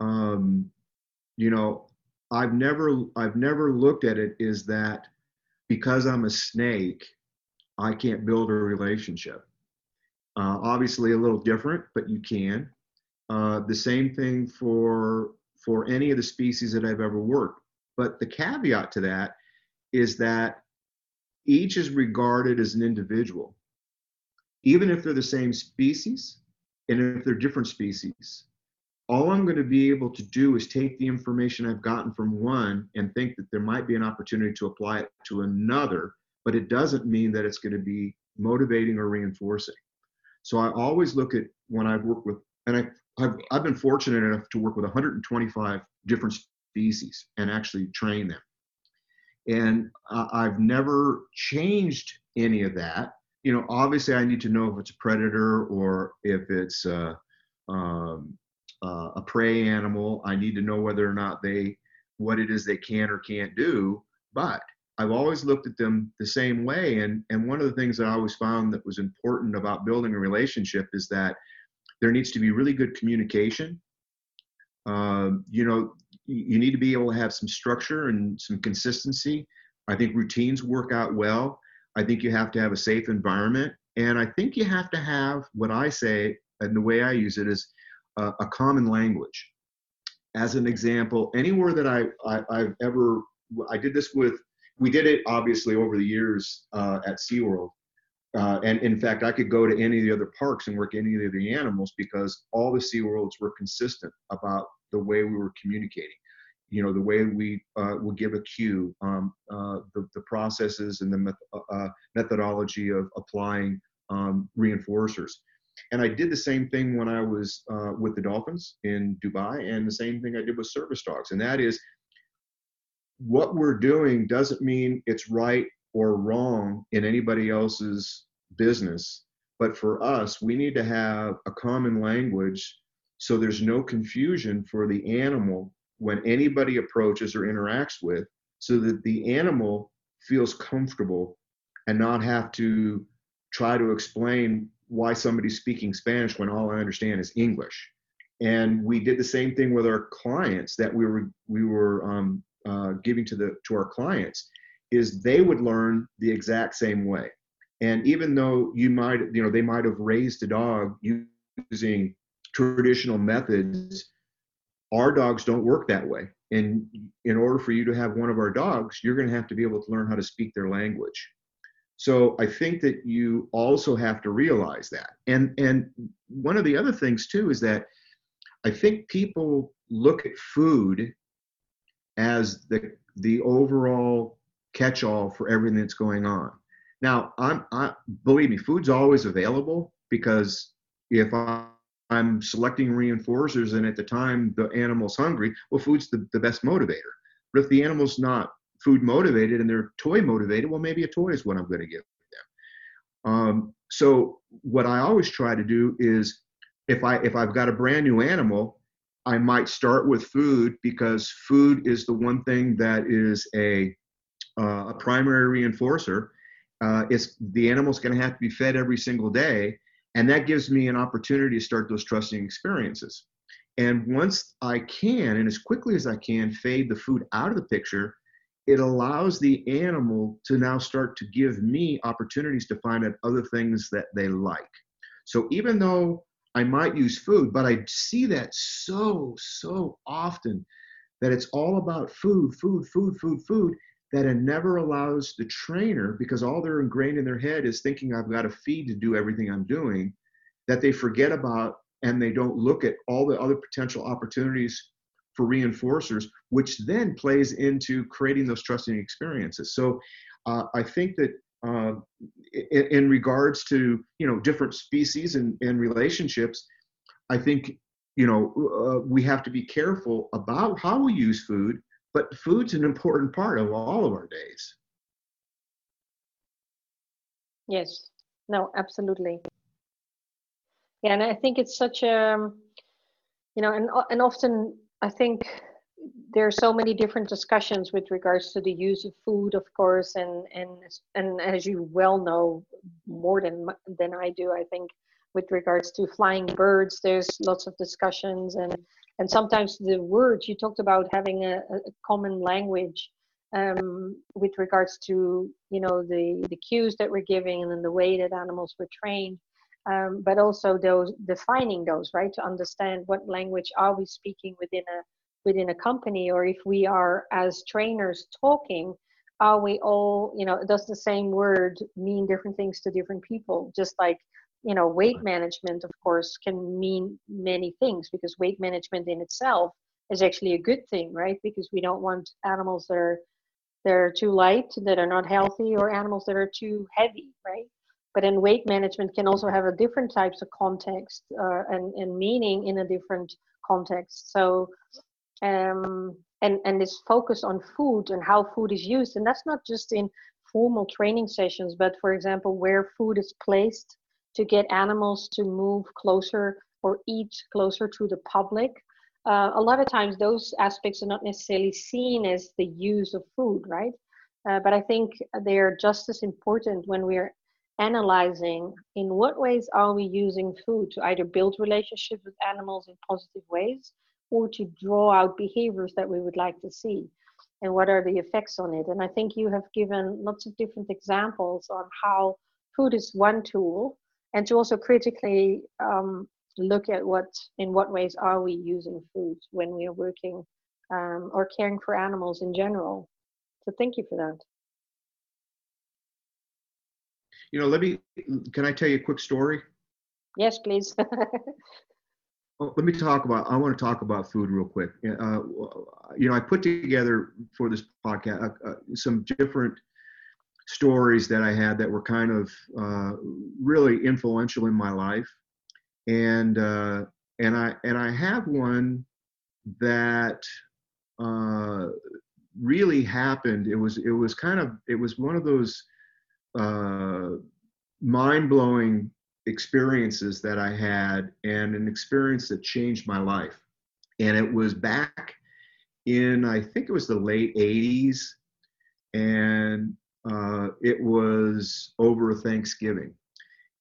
Um, you know, I've never I've never looked at it is that because I'm a snake, I can't build a relationship. Uh, obviously, a little different, but you can. Uh, the same thing for for any of the species that I've ever worked. But the caveat to that is that each is regarded as an individual, even if they're the same species and if they're different species all I'm going to be able to do is take the information I've gotten from one and think that there might be an opportunity to apply it to another, but it doesn't mean that it's going to be motivating or reinforcing. So I always look at when I've worked with, and I, have I've been fortunate enough to work with 125 different species and actually train them. And uh, I've never changed any of that. You know, obviously I need to know if it's a predator or if it's, uh, um, uh, a prey animal. I need to know whether or not they, what it is they can or can't do. But I've always looked at them the same way. And, and one of the things that I always found that was important about building a relationship is that there needs to be really good communication. Um, you know, you need to be able to have some structure and some consistency. I think routines work out well. I think you have to have a safe environment. And I think you have to have what I say, and the way I use it is a, a common language. As an example, anywhere that I, I have ever I did this with we did it obviously over the years uh, at SeaWorld. Uh, and in fact, I could go to any of the other parks and work any of the animals because all the SeaWorlds were consistent about the way we were communicating. You know, the way we uh, would give a cue, um, uh, the, the processes and the met- uh, uh, methodology of applying um, reinforcers. And I did the same thing when I was uh, with the Dolphins in Dubai, and the same thing I did with service dogs. And that is what we're doing doesn't mean it's right or wrong in anybody else's business. But for us, we need to have a common language so there's no confusion for the animal when anybody approaches or interacts with, so that the animal feels comfortable and not have to try to explain why somebody's speaking Spanish when all I understand is English. And we did the same thing with our clients that we were we were um, uh, giving to the to our clients is they would learn the exact same way. And even though you might you know they might have raised a dog using traditional methods, our dogs don't work that way. And in order for you to have one of our dogs, you're going to have to be able to learn how to speak their language. So I think that you also have to realize that. And and one of the other things too is that I think people look at food as the the overall catch-all for everything that's going on. Now, I'm I believe me, food's always available because if I, I'm selecting reinforcers and at the time the animal's hungry, well, food's the, the best motivator. But if the animal's not food motivated and they're toy motivated, well, maybe a toy is what I'm going to give them. Um, so what I always try to do is if I if I've got a brand new animal, I might start with food because food is the one thing that is a uh, a primary reinforcer. Uh, it's the animal's going to have to be fed every single day, and that gives me an opportunity to start those trusting experiences. And once I can, and as quickly as I can, fade the food out of the picture, it allows the animal to now start to give me opportunities to find out other things that they like. So even though I might use food, but I see that so, so often that it's all about food, food, food, food, food, that it never allows the trainer, because all they're ingrained in their head is thinking I've got to feed to do everything I'm doing, that they forget about and they don't look at all the other potential opportunities for reinforcers, which then plays into creating those trusting experiences. So uh, I think that uh, in, in, regards to you know different species and, and relationships, I think you know uh, we have to be careful about how we use food, but food's an important part of all of our days. Yes. No, absolutely. Yeah, and I think it's such a, um, you know, and and often I think there are so many different discussions with regards to the use of food, of course, and and and as you well know more than than I do, I think with regards to flying birds, there's lots of discussions and and sometimes the words you talked about having a, a common language um, with regards to you know the the cues that we're giving and then the way that animals were trained. Um, but also those defining those right to understand what language are we speaking within a within a company or if we are as trainers talking are we all you know does the same word mean different things to different people just like you know weight management of course can mean many things because weight management in itself is actually a good thing right? Because we don't want animals that are that are too light that are not healthy or animals that are too heavy right? But then weight management can also have a different types of context uh, and, and meaning in a different context. So um, and and this focus on food and how food is used. And that's not just in formal training sessions but for example where food is placed to get animals to move closer or eat closer to the public. Uh, a lot of times those aspects are not necessarily seen as the use of food right? Uh, but i think they're just as important when we're analyzing in what ways are we using food to either build relationships with animals in positive ways or to draw out behaviors that we would like to see and what are the effects on it. And i think you have given lots of different examples on how food is one tool and to also critically um, look at what in what ways are we using food when we are working um, or caring for animals in general so thank you for that you know let me can i tell you a quick story yes please Well, let me talk about. I want to talk about food real quick. Uh, you know, I put together for this podcast uh, uh, some different stories that I had that were kind of uh, really influential in my life, and uh, and I and I have one that uh, really happened. It was it was kind of it was one of those mind blowing experiences that I had and an experience that changed my life. And it was back in, I think it was the late 80s, and uh, it was over Thanksgiving.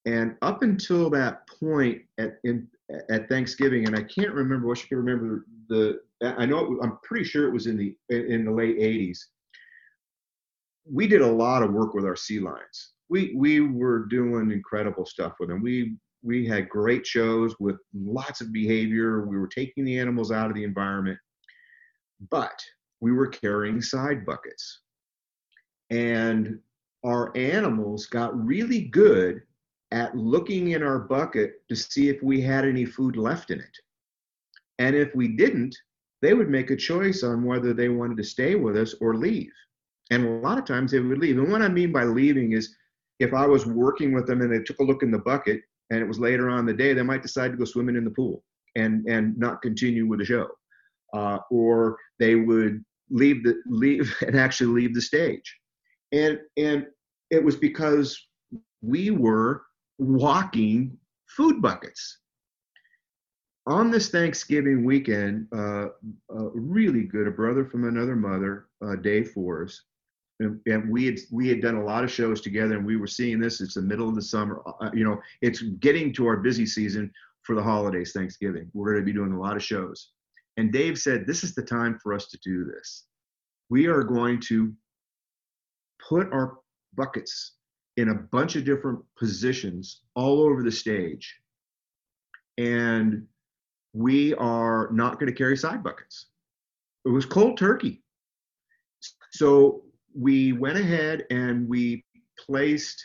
And up until that point at in, at Thanksgiving, and I can't remember. You can remember the. I know it, I'm pretty sure it was in the in the late 80s. We did a lot of work with our sea lions we we were doing incredible stuff with them. We we had great shows with lots of behavior. We were taking the animals out of the environment, but we were carrying side buckets. And our animals got really good at looking in our bucket to see if we had any food left in it. And if we didn't, they would make a choice on whether they wanted to stay with us or leave. And a lot of times they would leave. And what I mean by leaving is if I was working with them and they took a look in the bucket and it was later on the day, they might decide to go swimming in the pool and and not continue with the show, uh, or they would leave the leave and actually leave the stage, and and it was because we were walking food buckets. On this Thanksgiving weekend, uh, uh, really good, a brother from another mother, uh, Dave Forrest, and, and, we had we had done a lot of shows together and we were seeing this it's the middle of the summer uh, uh you know it's getting to our busy season for the holidays thanksgiving. We're going to be doing a lot of shows. And dave said this is the time for us to do this. We are going to put our buckets in a bunch of different positions all over the stage. And we are not going to carry side buckets. It was cold turkey. So we went ahead and we placed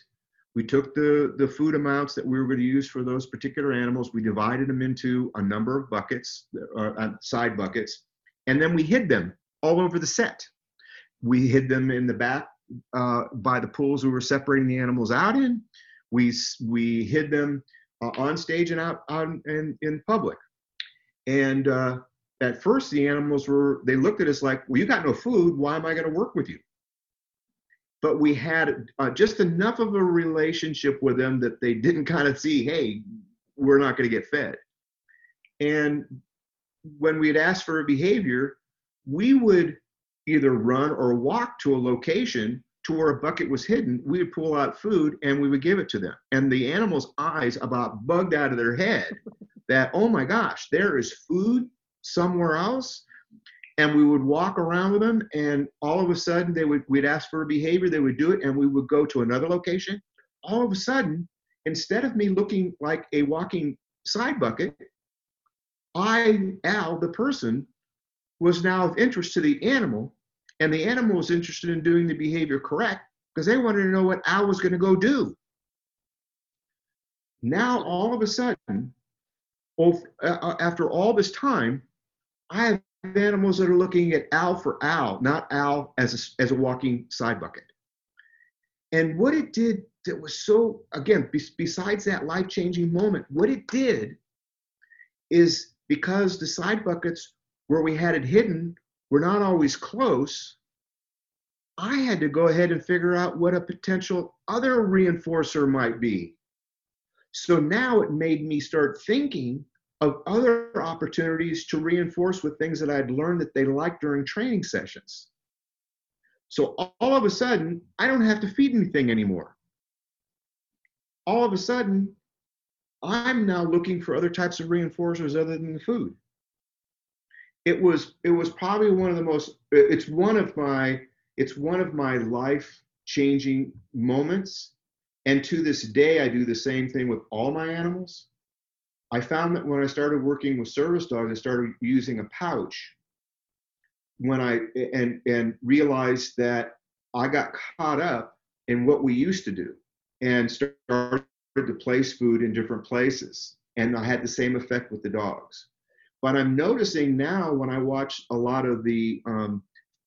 we took the the food amounts that we were going to use for those particular animals. We divided them into a number of buckets uh, uh, side buckets and then we hid them all over the set. We hid them in the back uh, by the pools we were separating the animals out in we we hid them uh, on stage and out in, in public. And uh, at first, the animals were they looked at us like, "Well, you got no food. Why am I going to work with you?" But we had uh, just enough of a relationship with them that they didn't kind of see, "Hey, we're not going to get fed." And when we had asked for a behavior, we would either run or walk to a location to where a bucket was hidden, we would pull out food and we would give it to them. And the animal's eyes about bugged out of their head that, oh my gosh, there is food somewhere else. And we would walk around with them, and all of a sudden, they would we'd ask for a behavior, they would do it, and we would go to another location. All of a sudden, instead of me looking like a walking side bucket, I, Al, the person, was now of interest to the animal and the animal was interested in doing the behavior correct because they wanted to know what Al was going to go do. Now, all of a sudden, uh, uh, after all this time, I have animals that are looking at Al for Al, not Al as a, as a walking side bucket. And what it did that was so, again, besides that life changing moment, what it did is because the side buckets where we had it hidden were not always close, I had to go ahead and figure out what a potential other reinforcer might be. So now it made me start thinking of other opportunities to reinforce with things that I'd learned that they liked during training sessions. So all of a sudden, I don't have to feed anything anymore. All of a sudden, I'm now looking for other types of reinforcers other than the food it was it was probably one of the most it's one of my it's one of my life changing moments. And to this day i do the same thing with all my animals. I found that when i started working with service dogs i started using a pouch. When i and and realized that i got caught up in what we used to do and started to place food in different places. And i had the same effect with the dogs but I'm noticing now when I watch a lot of the um,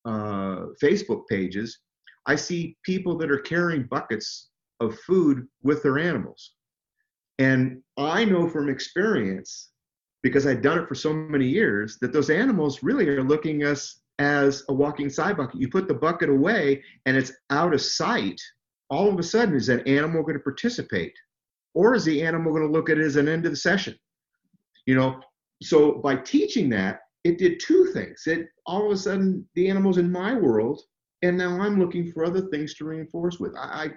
uh, Facebook pages, I see people that are carrying buckets of food with their animals. And I know from experience, because I've done it for so many years, that those animals really are looking us as a walking side bucket. You put the bucket away and it's out of sight. All of a sudden, is that animal going to participate? Or is the animal going to look at it as an end of the session? You know, so by teaching that, it did two things. It all of a sudden the animals in my world, and now I'm looking for other things to reinforce with. I,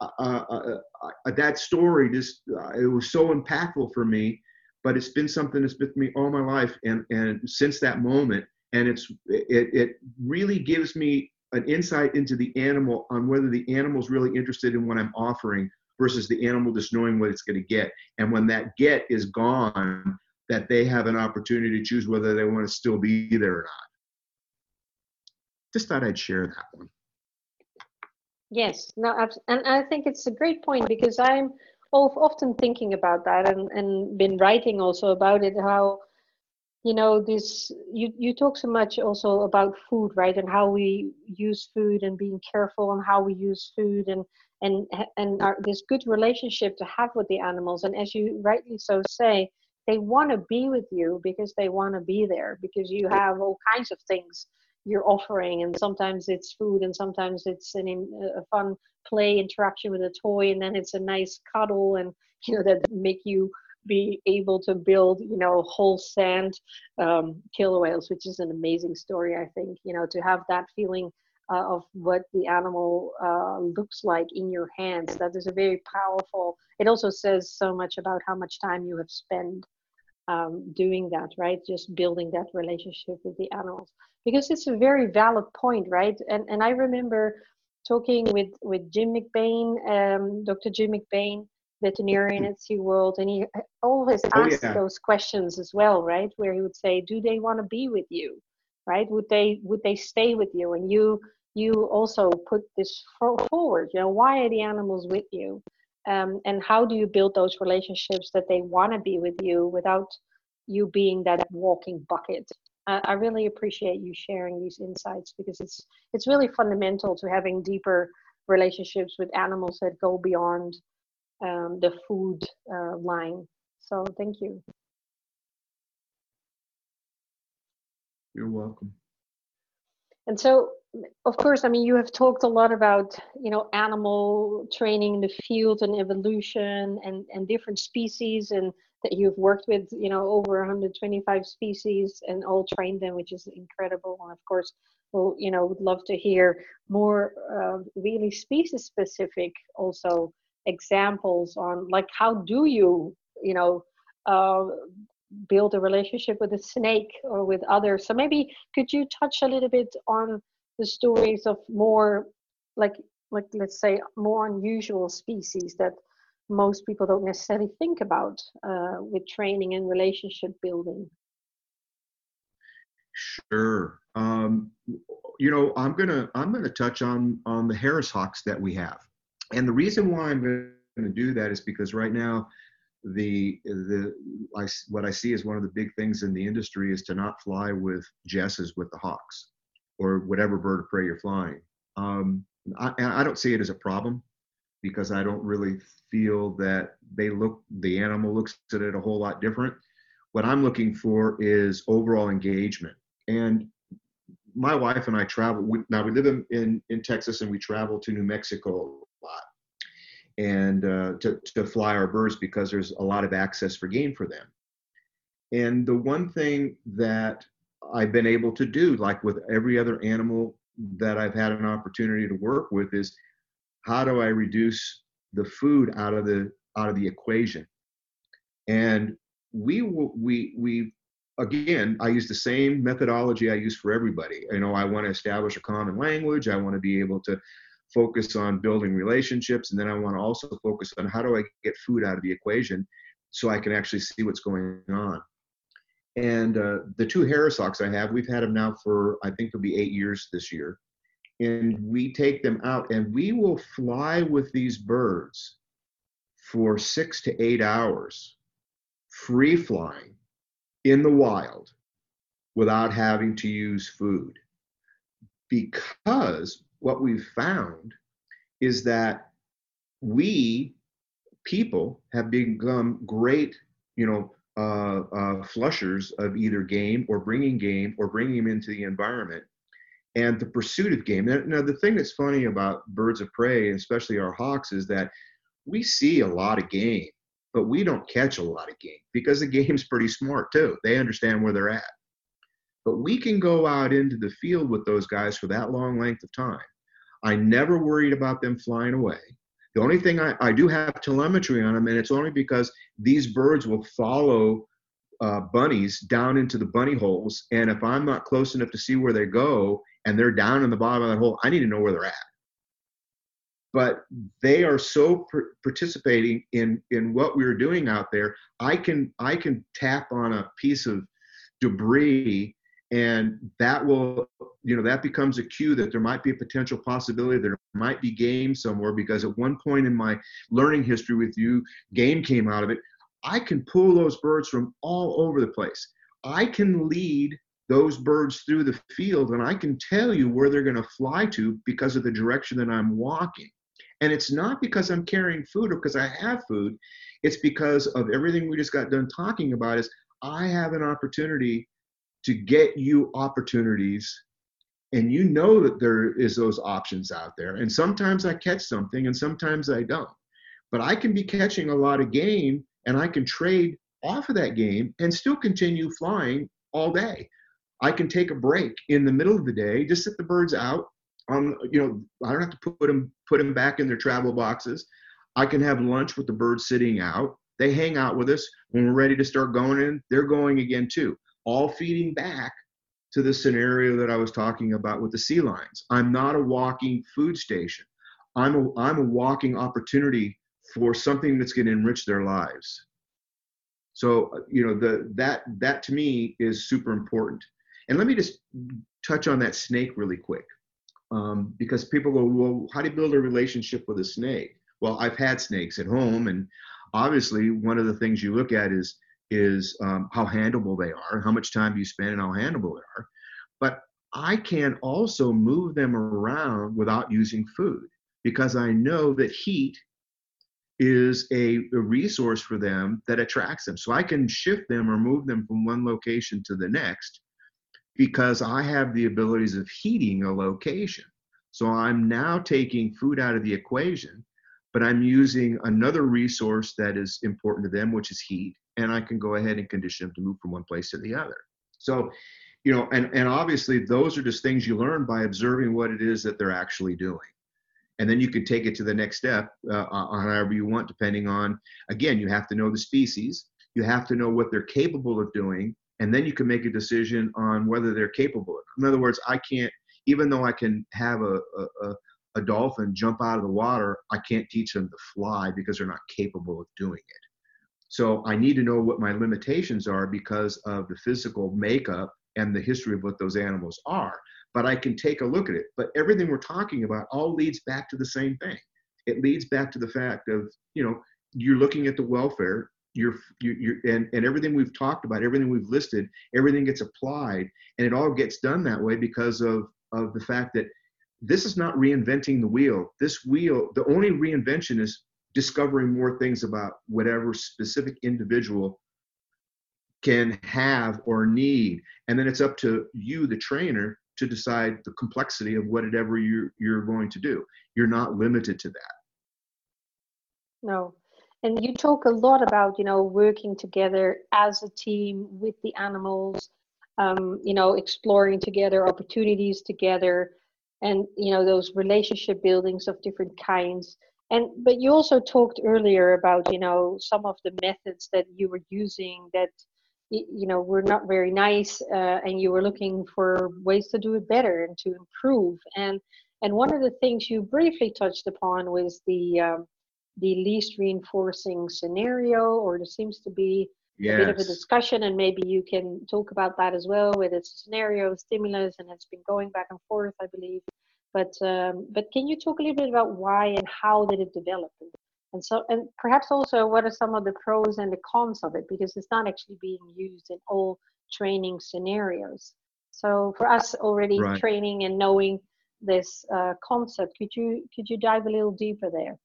I uh, uh, uh, that story just uh, it was so impactful for me, but it's been something that's been with me all my life, and and since that moment, and it's it it really gives me an insight into the animal on whether the animal's really interested in what I'm offering versus the animal just knowing what it's going to get. And when that get is gone, that they have an opportunity to choose whether they want to still be there or not. Just thought I'd share that one. Yes, no, and I think it's a great point because I'm often thinking about that and, and been writing also about it, how, you know, this, you, you talk so much also about food, right? And how we use food and being careful and how we use food and, and, and our, this good relationship to have with the animals. And as you rightly so say, they want to be with you because they want to be there because you have all kinds of things you're offering and sometimes it's food and sometimes it's an a fun play interaction with a toy and then it's a nice cuddle and you know that make you be able to build you know whole sand um, killer whales which is an amazing story i think you know to have that feeling uh, of what the animal uh, looks like in your hands that is a very powerful it also says so much about how much time you have spent um, doing that, right? Just building that relationship with the animals because it's a very valid point, right? And and I remember talking with with Jim McBain, um, Dr. Jim McBain, veterinarian at SeaWorld, and he always oh, asked yeah. those questions as well, right? Where he would say, "Do they want to be with you?" Right? Would they would they stay with you? And you you also put this forward. You know, why are the animals with you? um, and how do you build those relationships that they want to be with you without you being that walking bucket uh, i really appreciate you sharing these insights because it's it's really fundamental to having deeper relationships with animals that go beyond um, the food uh, line. So thank you. You're welcome. And so, of course, I mean, you have talked a lot about, you know, animal training in the field and evolution and, and different species and that you've worked with, you know, over 125 species and all trained them, which is incredible. And of course, we'll, you know, would love to hear more uh, really species specific also examples on like how do you, you know, uh, build a relationship with a snake or with others. So maybe could you touch a little bit on the stories of more like like let's say more unusual species that most people don't necessarily think about uh, with training and relationship building. Sure. Um, you know, I'm gonna I'm gonna touch on on the Harris hawks that we have, and the reason why I'm to do that is because right now the the I, what I see as one of the big things in the industry is to not fly with jesses with the hawks or whatever bird of prey you're flying. Um, I, I don't see it as a problem because I don't really feel that they look the animal looks at it a whole lot different. What I'm looking for is overall engagement. And my wife and I travel. We, now we live in, in in Texas and we travel to New Mexico a lot and uh, to, to fly our birds because there's a lot of access for game for them. And the one thing that I've been able to do, like with every other animal that I've had an opportunity to work with, is how do I reduce the food out of the out of the equation? And we we we again, I use the same methodology I use for everybody. You know, I want to establish a common language. I want to be able to focus on building relationships and then i want to also focus on how do i get food out of the equation so i can actually see what's going on and uh, the two harris hawks i have we've had them now for i think it'll be eight years this year. And we take them out and we will fly with these birds for six to eight hours free flying in the wild without having to use food. Because what we've found is that we people have become great, you know, uh, uh, flushers of either game or bringing game or bringing them into the environment and the pursuit of game. Now, now, the thing that's funny about birds of prey, especially our hawks, is that we see a lot of game, but we don't catch a lot of game because the game's pretty smart too. They understand where they're at. But we can go out into the field with those guys for that long length of time. I never worried about them flying away. The only thing I, I do have telemetry on them, and it's only because these birds will follow uh, bunnies down into the bunny holes. And if I'm not close enough to see where they go and they're down in the bottom of that hole, I need to know where they're at. But they are so per- participating in in what we are doing out there. I can I can tap on a piece of debris and that will you know that becomes a cue that there might be a potential possibility there might be game somewhere because at one point in my learning history with you game came out of it. I can pull those birds from all over the place. I can lead those birds through the field and i can tell you where they're going to fly to because of the direction that i'm walking. And it's not because i'm carrying food or because i have food. It's because of everything we just got done talking about is i have an opportunity to get you opportunities. And you know that there is those options out there. And sometimes i catch something and sometimes i don't. But i can be catching a lot of game and i can trade off of that game and still continue flying all day. I can take a break in the middle of the day just sit the birds out on you know i don't have to put them put them back in their travel boxes. I can have lunch with the birds sitting out. They hang out with us. When we're ready to start going in they're going again too all feeding back to the scenario that I was talking about with the sea lions. I'm not a walking food station. I'm a, I'm a walking opportunity for something that's going to enrich their lives. So, you know, the, that, that to me is super important. And let me just touch on that snake really quick. Um, because people go, well, how do you build a relationship with a snake? Well, I've had snakes at home, and obviously, one of the things you look at is is um, how handleable they are, how much time do you spend, and how handleable they are. But I can also move them around without using food because I know that heat is a, a, resource for them that attracts them. So I can shift them or move them from one location to the next because I have the abilities of heating a location. So I'm now taking food out of the equation, but I'm using another resource that is important to them, which is heat, and I can go ahead and condition them to move from one place to the other. So, you know, and, and obviously those are just things you learn by observing what it is that they're actually doing and then you can take it to the next step uh, on however you want depending on again you have to know the species you have to know what they're capable of doing and then you can make a decision on whether they're capable in other words i can't even though i can have a, a, a dolphin jump out of the water i can't teach them to fly because they're not capable of doing it so i need to know what my limitations are because of the physical makeup and the history of what those animals are but I can take a look at it. But everything we're talking about all leads back to the same thing. It leads back to the fact of, you know, you're looking at the welfare, you're, you, you're and, and everything we've talked about, everything we've listed, everything gets applied, and it all gets done that way because of, of the fact that this is not reinventing the wheel. This wheel, the only reinvention is discovering more things about whatever specific individual can have or need. And then it's up to you, the trainer, to decide the complexity of whatever you're, you're going to do. You're not limited to that. No. And you talk a lot about, you know, working together as a team with the animals, um, you know, exploring together, opportunities together, and, you know, those relationship buildings of different kinds. And, but you also talked earlier about, you know, some of the methods that you were using that you know were not very nice uh, and you were looking for ways to do it better and to improve and and one of the things you briefly touched upon was the um, the least reinforcing scenario or there seems to be yes. a bit of a discussion and maybe you can talk about that as well with its scenario stimulus and it's been going back and forth i believe but um, but can you talk a little bit about why and how did it develop? And so and perhaps also what are some of the pros and the cons of it? Because it's not actually being used in all training scenarios. So for us already right. training and knowing this uh, concept could you could you dive a little deeper there?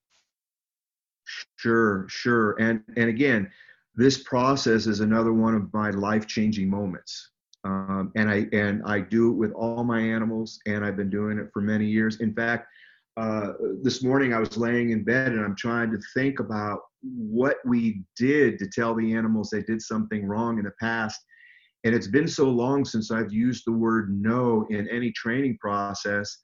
Sure sure. And and again this process is another one of my life-changing moments um, and i and i do it with all my animals and i've been doing it for many years in fact uh, this morning I was laying in bed and I'm trying to think about what we did to tell the animals they did something wrong in the past. And it's been so long since I've used the word no in any training process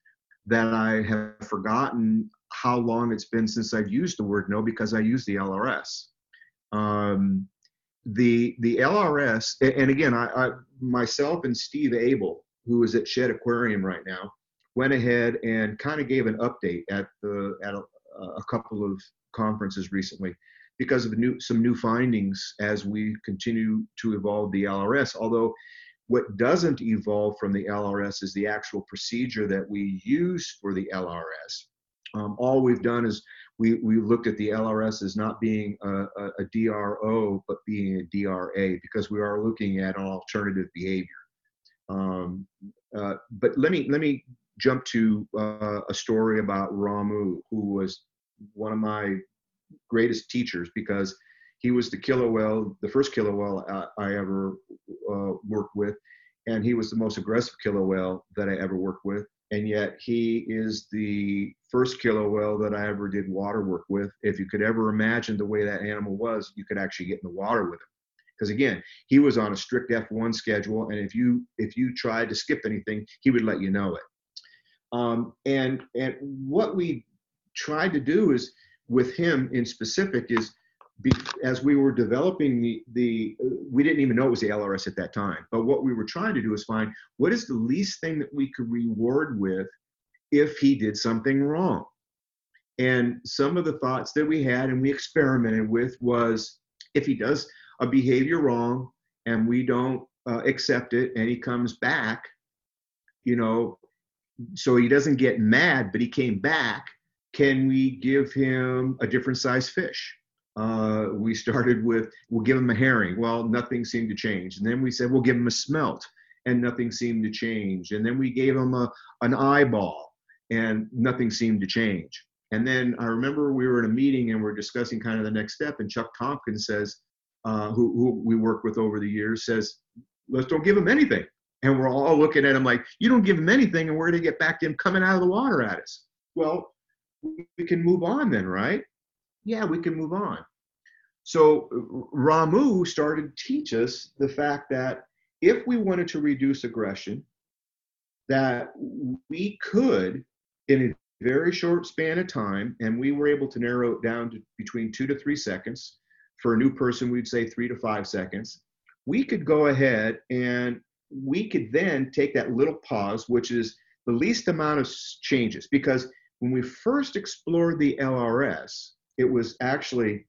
that I have forgotten how long it's been since I've used the word no because I use the LRS. Um, the the LRS, and again, I, I myself and Steve Abel, who is at Shedd Aquarium right now, went ahead and kind of gave an update at the at a, a couple of conferences recently because of new, some new findings as we continue to evolve the LRS. Although what doesn't evolve from the LRS is the actual procedure that we use for the LRS. Um, all we've done is we, we looked at the LRS as not being a, a, a DRO, but being a DRA because we are looking at an alternative behavior. Um, uh, but let me let me jump to uh, a story about Ramu, who was one of my greatest teachers because he was the killer whale, the first killer whale I, I ever uh, worked with, and he was the most aggressive killer whale that I ever worked with. And yet, he is the first killer whale that I ever did water work with. If you could ever imagine the way that animal was, you could actually get in the water with him because again he was on a strict f1 schedule and if you if you tried to skip anything he would let you know it um, and and what we tried to do is with him in specific is be, as we were developing the the we didn't even know it was the LRS at that time. But what we were trying to do is find what is the least thing that we could reward with if he did something wrong. And some of the thoughts that we had and we experimented with was if he does a behavior wrong and we don't uh, accept it and he comes back, you know, so he doesn't get mad, but he came back. Can we give him a different size fish? Uh, we started with we'll give him a herring. Well, nothing seemed to change. And then we said we'll give him a smelt, and nothing seemed to change. And then we gave him a an eyeball, and nothing seemed to change. And then I remember we were in a meeting and we are discussing kind of the next step. And Chuck Tompkins says, uh, who, who we work with over the years, says, let's don't give him anything. And we're all looking at him like, you don't give him anything, and we're going to get back to him coming out of the water at us. Well, we can move on then, right? Yeah, we can move on. So Ramu started to teach us the fact that if we wanted to reduce aggression, that we could, in a very short span of time, and we were able to narrow it down to between two to three seconds. For a new person, we'd say three to five seconds. We could go ahead and we could then take that little pause, which is the least amount of changes. Because when we first explored the LRS, it was actually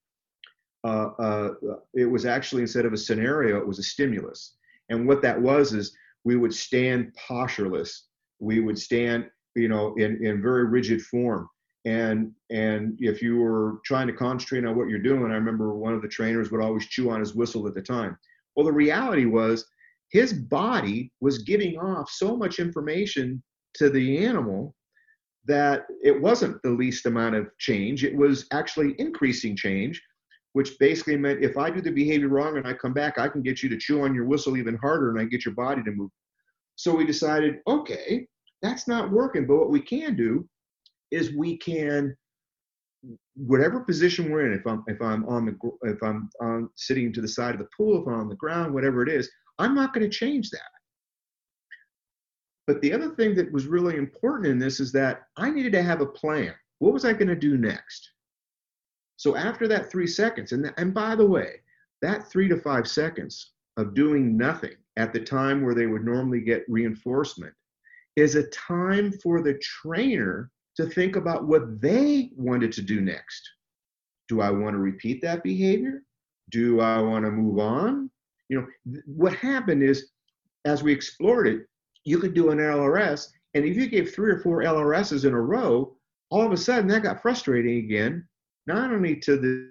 uh, uh, it was actually instead of a scenario, it was a stimulus. And what that was is we would stand postureless. We would stand, you know, in, in very rigid form. And and if you were trying to concentrate on what you're doing, I remember one of the trainers would always chew on his whistle at the time. Well, the reality was his body was giving off so much information to the animal that it wasn't the least amount of change. It was actually increasing change, which basically meant if I do the behavior wrong and I come back, I can get you to chew on your whistle even harder and I get your body to move. So we decided, okay, that's not working. But what we can do is we can whatever position we're in if i'm if i'm on the if i'm on sitting to the side of the pool if i'm on the ground whatever it is I'm not going to change that. But the other thing that was really important in this is that I needed to have a plan. What was I going to do next? So after that three seconds, and, and by the way, that three to five seconds of doing nothing at the time where they would normally get reinforcement is a time for the trainer to think about what they wanted to do next. Do I want to repeat that behavior? Do I want to move on? You know, what happened is as we explored it, you could do an LRS, and if you gave three or four LRSs in a row, all of a sudden that got frustrating again, not only to the,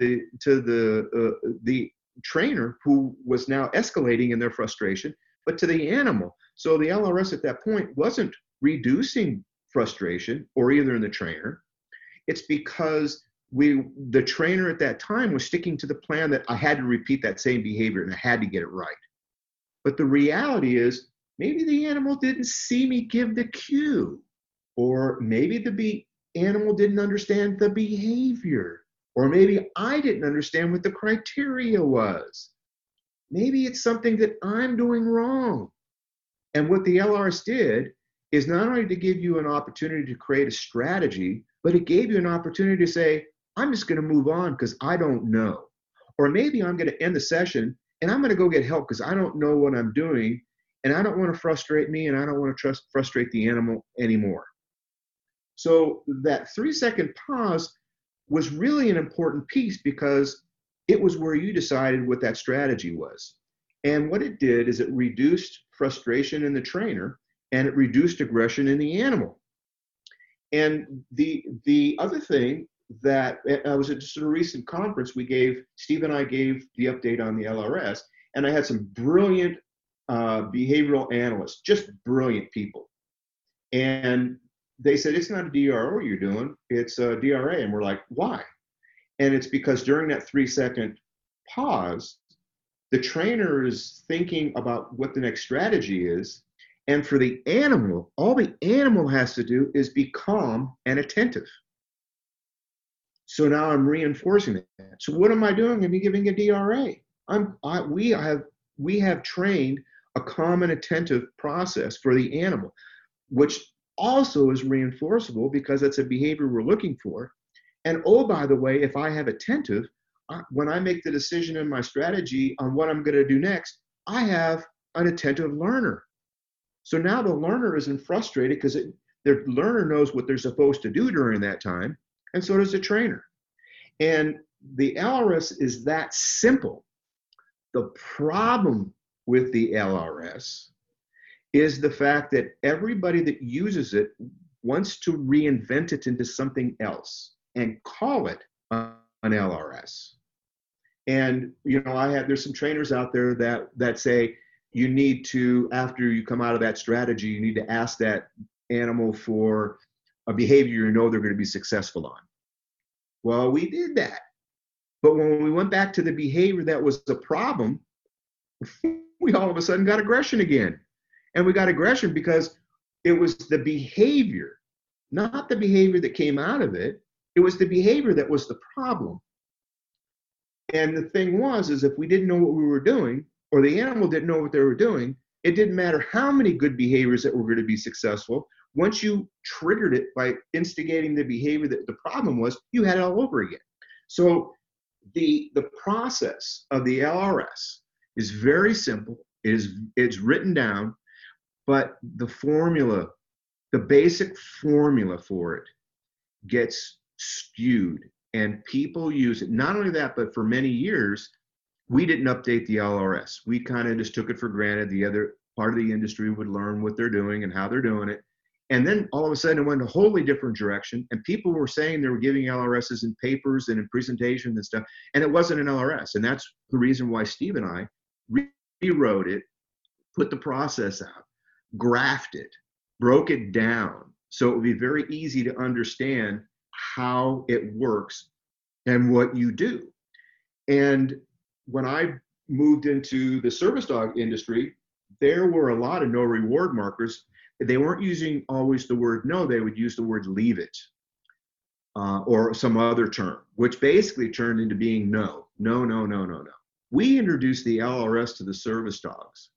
the to the uh, the trainer who was now escalating in their frustration, but to the animal. So the LRS at that point wasn't reducing frustration or either in the trainer. It's because we the trainer at that time was sticking to the plan that I had to repeat that same behavior and I had to get it right. But the reality is maybe the animal didn't see me give the cue, or maybe the be- animal didn't understand the behavior, or maybe I didn't understand what the criteria was. Maybe it's something that I'm doing wrong. And what the LRS did is not only to give you an opportunity to create a strategy, but it gave you an opportunity to say, I'm just going to move on because I don't know. Or maybe I'm going to end the session and I'm going to go get help because I don't know what I'm doing and I don't want to frustrate me and I don't want to trust, frustrate the animal anymore. So that three second pause was really an important piece because it was where you decided what that strategy was. And what it did is it reduced frustration in the trainer and it reduced aggression in the animal. And the the other thing that eh, I was at just a recent conference. We gave Steve and I gave the update on the LRS, and I had some brilliant uh, behavioral analysts, just brilliant people, and they said it's not a DRO you're doing, it's a DRA, and we're like, why? And it's because during that three second pause, the trainer is thinking about what the next strategy is. And for the animal, all the animal has to do is be calm and attentive. So now I'm reinforcing that. So what am I doing? I'm giving a DRA. I'm I, we have we have trained a common attentive process for the animal, which also is reinforceable because it's a behavior we're looking for. And oh, by the way, if I have attentive, when I make the decision in my strategy on what I'm going to do next, I have an attentive learner. So now the learner isn't frustrated because the learner knows what they're supposed to do during that time and so does the trainer. And the LRS is that simple. The problem with the LRS is the fact that everybody that uses it wants to reinvent it into something else and call it an LRS. And you know, I have there's some trainers out there that that say you need to after you come out of that strategy, you need to ask that animal for a behavior you know they're going to be successful on. Well, we did that. But when we went back to the behavior that was the problem, we all of a sudden got aggression again. And we got aggression because it was the behavior, not the behavior that came out of it. It was the behavior that was the problem. And the thing was, is if we didn't know what we were doing, or the animal didn't know what they were doing, it didn't matter how many good behaviors that were going to be successful. Once you triggered it by instigating the behavior that the problem was, you had it all over again. So the the process of the LRS is very simple. It is it's written down, but the formula, the basic formula for it gets skewed and people use it. Not only that, but for many years, we didn't update the LRS. We kind of just took it for granted. The other part of the industry would learn what they're doing and how they're doing it. And then all of a sudden it went a wholly different direction. And people were saying they were giving LRSs in papers and in presentations and stuff. And it wasn't an LRS. And that's the reason why Steve and I rewrote it, put the process out, graphed it, broke it down. So it would be very easy to understand how it works and what you do. And when I moved into the service dog industry, there were a lot of no reward markers. They weren't using always the word no, they would use the word leave it uh, or some other term, which basically turned into being no, no, no, no, no, no. We introduced the LRS to the service dogs.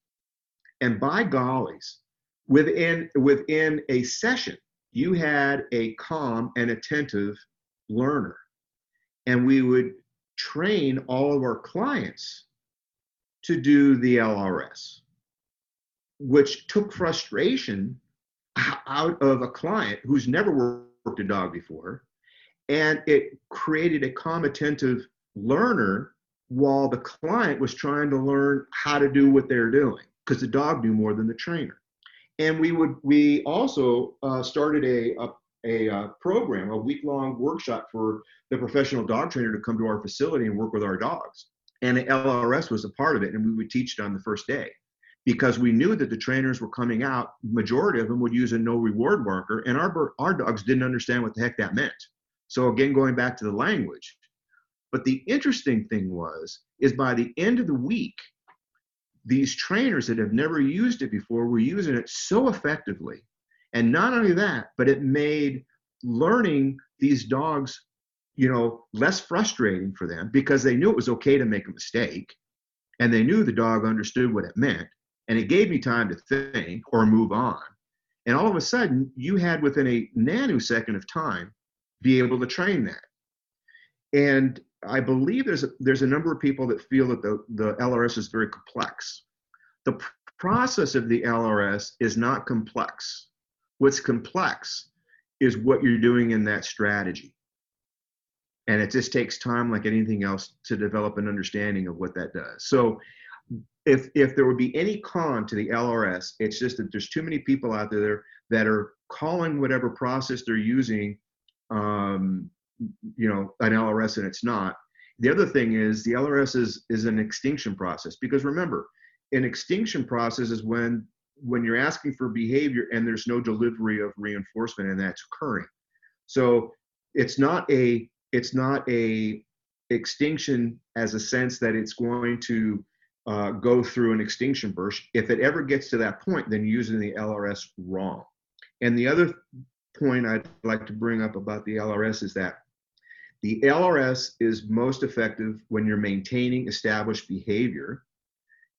And by gollies, within, within a session, you had a calm and attentive learner. And we would train all of our clients to do the LRS, which took frustration out of a client who's never worked a dog before. And it created a calm, attentive learner while the client was trying to learn how to do what they're doing because the dog knew more than the trainer. And we would we also uh, started a, a, a uh, program a week-long workshop for the professional dog trainer to come to our facility and work with our dogs. And the lrs was a part of it and we would teach it on the first day because we knew that the trainers were coming out majority of them would use a no reward marker and our our dogs didn't understand what the heck that meant. So again going back to the language but the interesting thing was is by the end of the week these trainers that have never used it before were using it so effectively. And not only that, but it made learning these dogs, you know, less frustrating for them because they knew it was okay to make a mistake and they knew the dog understood what it meant. And it gave me time to think or move on. And all of a sudden, you had within a nanosecond of time be able to train that. And I believe there's a, there's a number of people that feel that the, the LRS is very complex. The process of the LRS is not complex. What's complex is what you're doing in that strategy. And it just takes time, like anything else, to develop an understanding of what that does. So, if if there would be any con to the LRS, it's just that there's too many people out there that are calling whatever process they're using um, you know an LRS and it's not. The other thing is the LRS is is an extinction process because remember, an extinction process is when when you're asking for behavior and there's no delivery of reinforcement and that's occurring. So it's not a it's not a extinction as a sense that it's going to uh, go through an extinction burst. If it ever gets to that point, then using the LRS wrong. And the other point I'd like to bring up about the LRS is that the LRS is most effective when you're maintaining established behavior.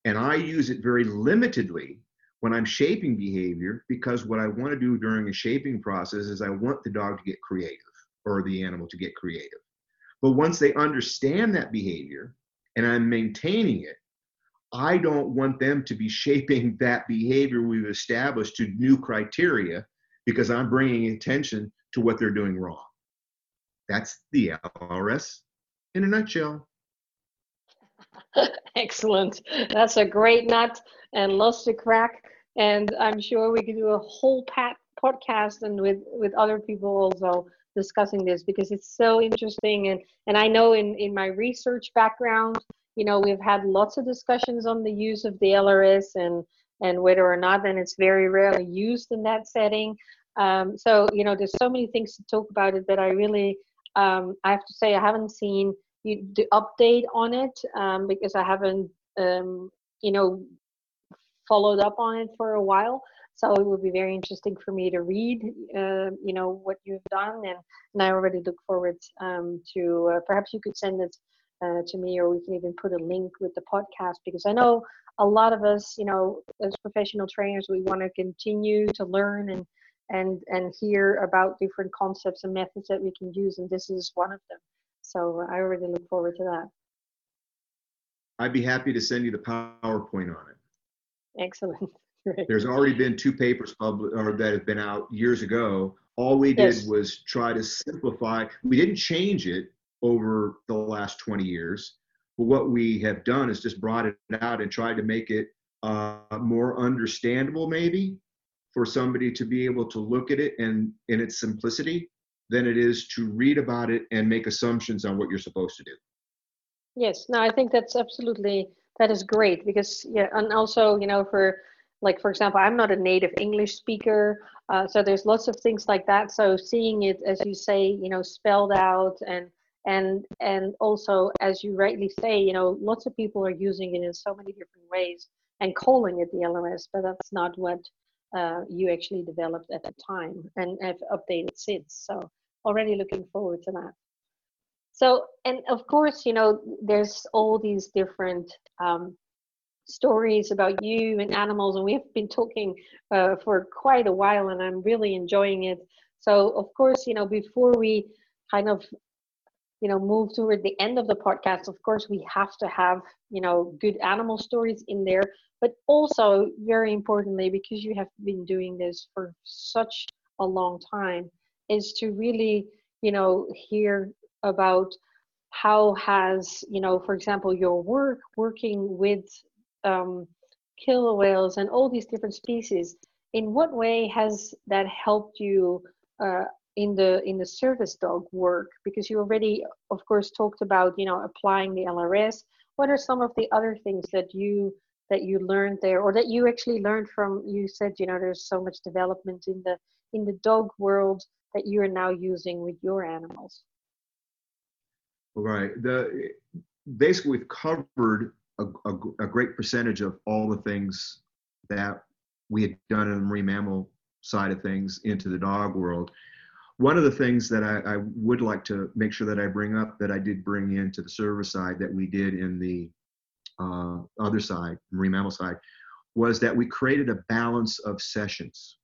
And I use it very limitedly when I'm shaping behavior because what I want to do during a shaping process is I want the dog to get creative or the animal to get creative. But once they understand that behavior and I'm maintaining it, I don't want them to be shaping that behavior we've established to new criteria because I'm bringing attention to what they're doing wrong. That's the LRS in a nutshell. Excellent. That's a great nut and lots to crack. And I'm sure we could do a whole pat podcast and with with other people also discussing this because it's so interesting and and I know in in my research background you know we've had lots of discussions on the use of the LRS and and whether or not and it's very rarely used in that setting Um, so you know, there's so many things to talk about it that I really, um, I have to say, I haven't seen the update on it um, because I haven't, um, you know, followed up on it for a while. So it would be very interesting for me to read, uh, you know, what you've done, and, and I already look forward um, to. Uh, perhaps you could send it uh, to me, or we can even put a link with the podcast because I know a lot of us, you know, as professional trainers, we want to continue to learn and and and hear about different concepts and methods that we can use, and this is one of them. So I already look forward to that. I'd be happy to send you the PowerPoint on it. Excellent. There's already been two papers published or that have been out years ago. All we did yes. was try to simplify. We didn't change it over the last 20 years. But what we have done is just brought it out and tried to make it uh, more understandable, maybe, for somebody to be able to look at it and in its simplicity than it is to read about it and make assumptions on what you're supposed to do. Yes, no, I think that's absolutely that is great because yeah, and also you know for like for example, I'm not a native English speaker, uh, so there's lots of things like that. So seeing it, as you say, you know, spelled out and and and also as you rightly say you know lots of people are using it in so many different ways and calling it the lms but that's not what uh, you actually developed at the time and have updated since. So already looking forward to that. So and of course you know there's all these different um, stories about you and animals and we've been talking uh, for quite a while and i'm really enjoying it. So of course you know before we kind of you know move toward the end of the podcast of course we have to have you know good animal stories in there but also very importantly because you have been doing this for such a long time is to really you know hear about how has you know for example your work working with um, killer whales and all these different species in what way has that helped you uh, in the in the service dog work? Because you already of course talked about you know applying the lrs what are some of the other things that you that you learned there or that you actually learned from you said you know there's so much development in the in the dog world that you are now using with your animals. Right. The basically we've covered a, a, a great percentage of all the things that we had done in the marine mammal side of things into the dog world. One of the things that I, I, would like to make sure that I bring up that I did bring into the service side that we did in the uh, other side, marine mammal side, was that we created a balance of sessions.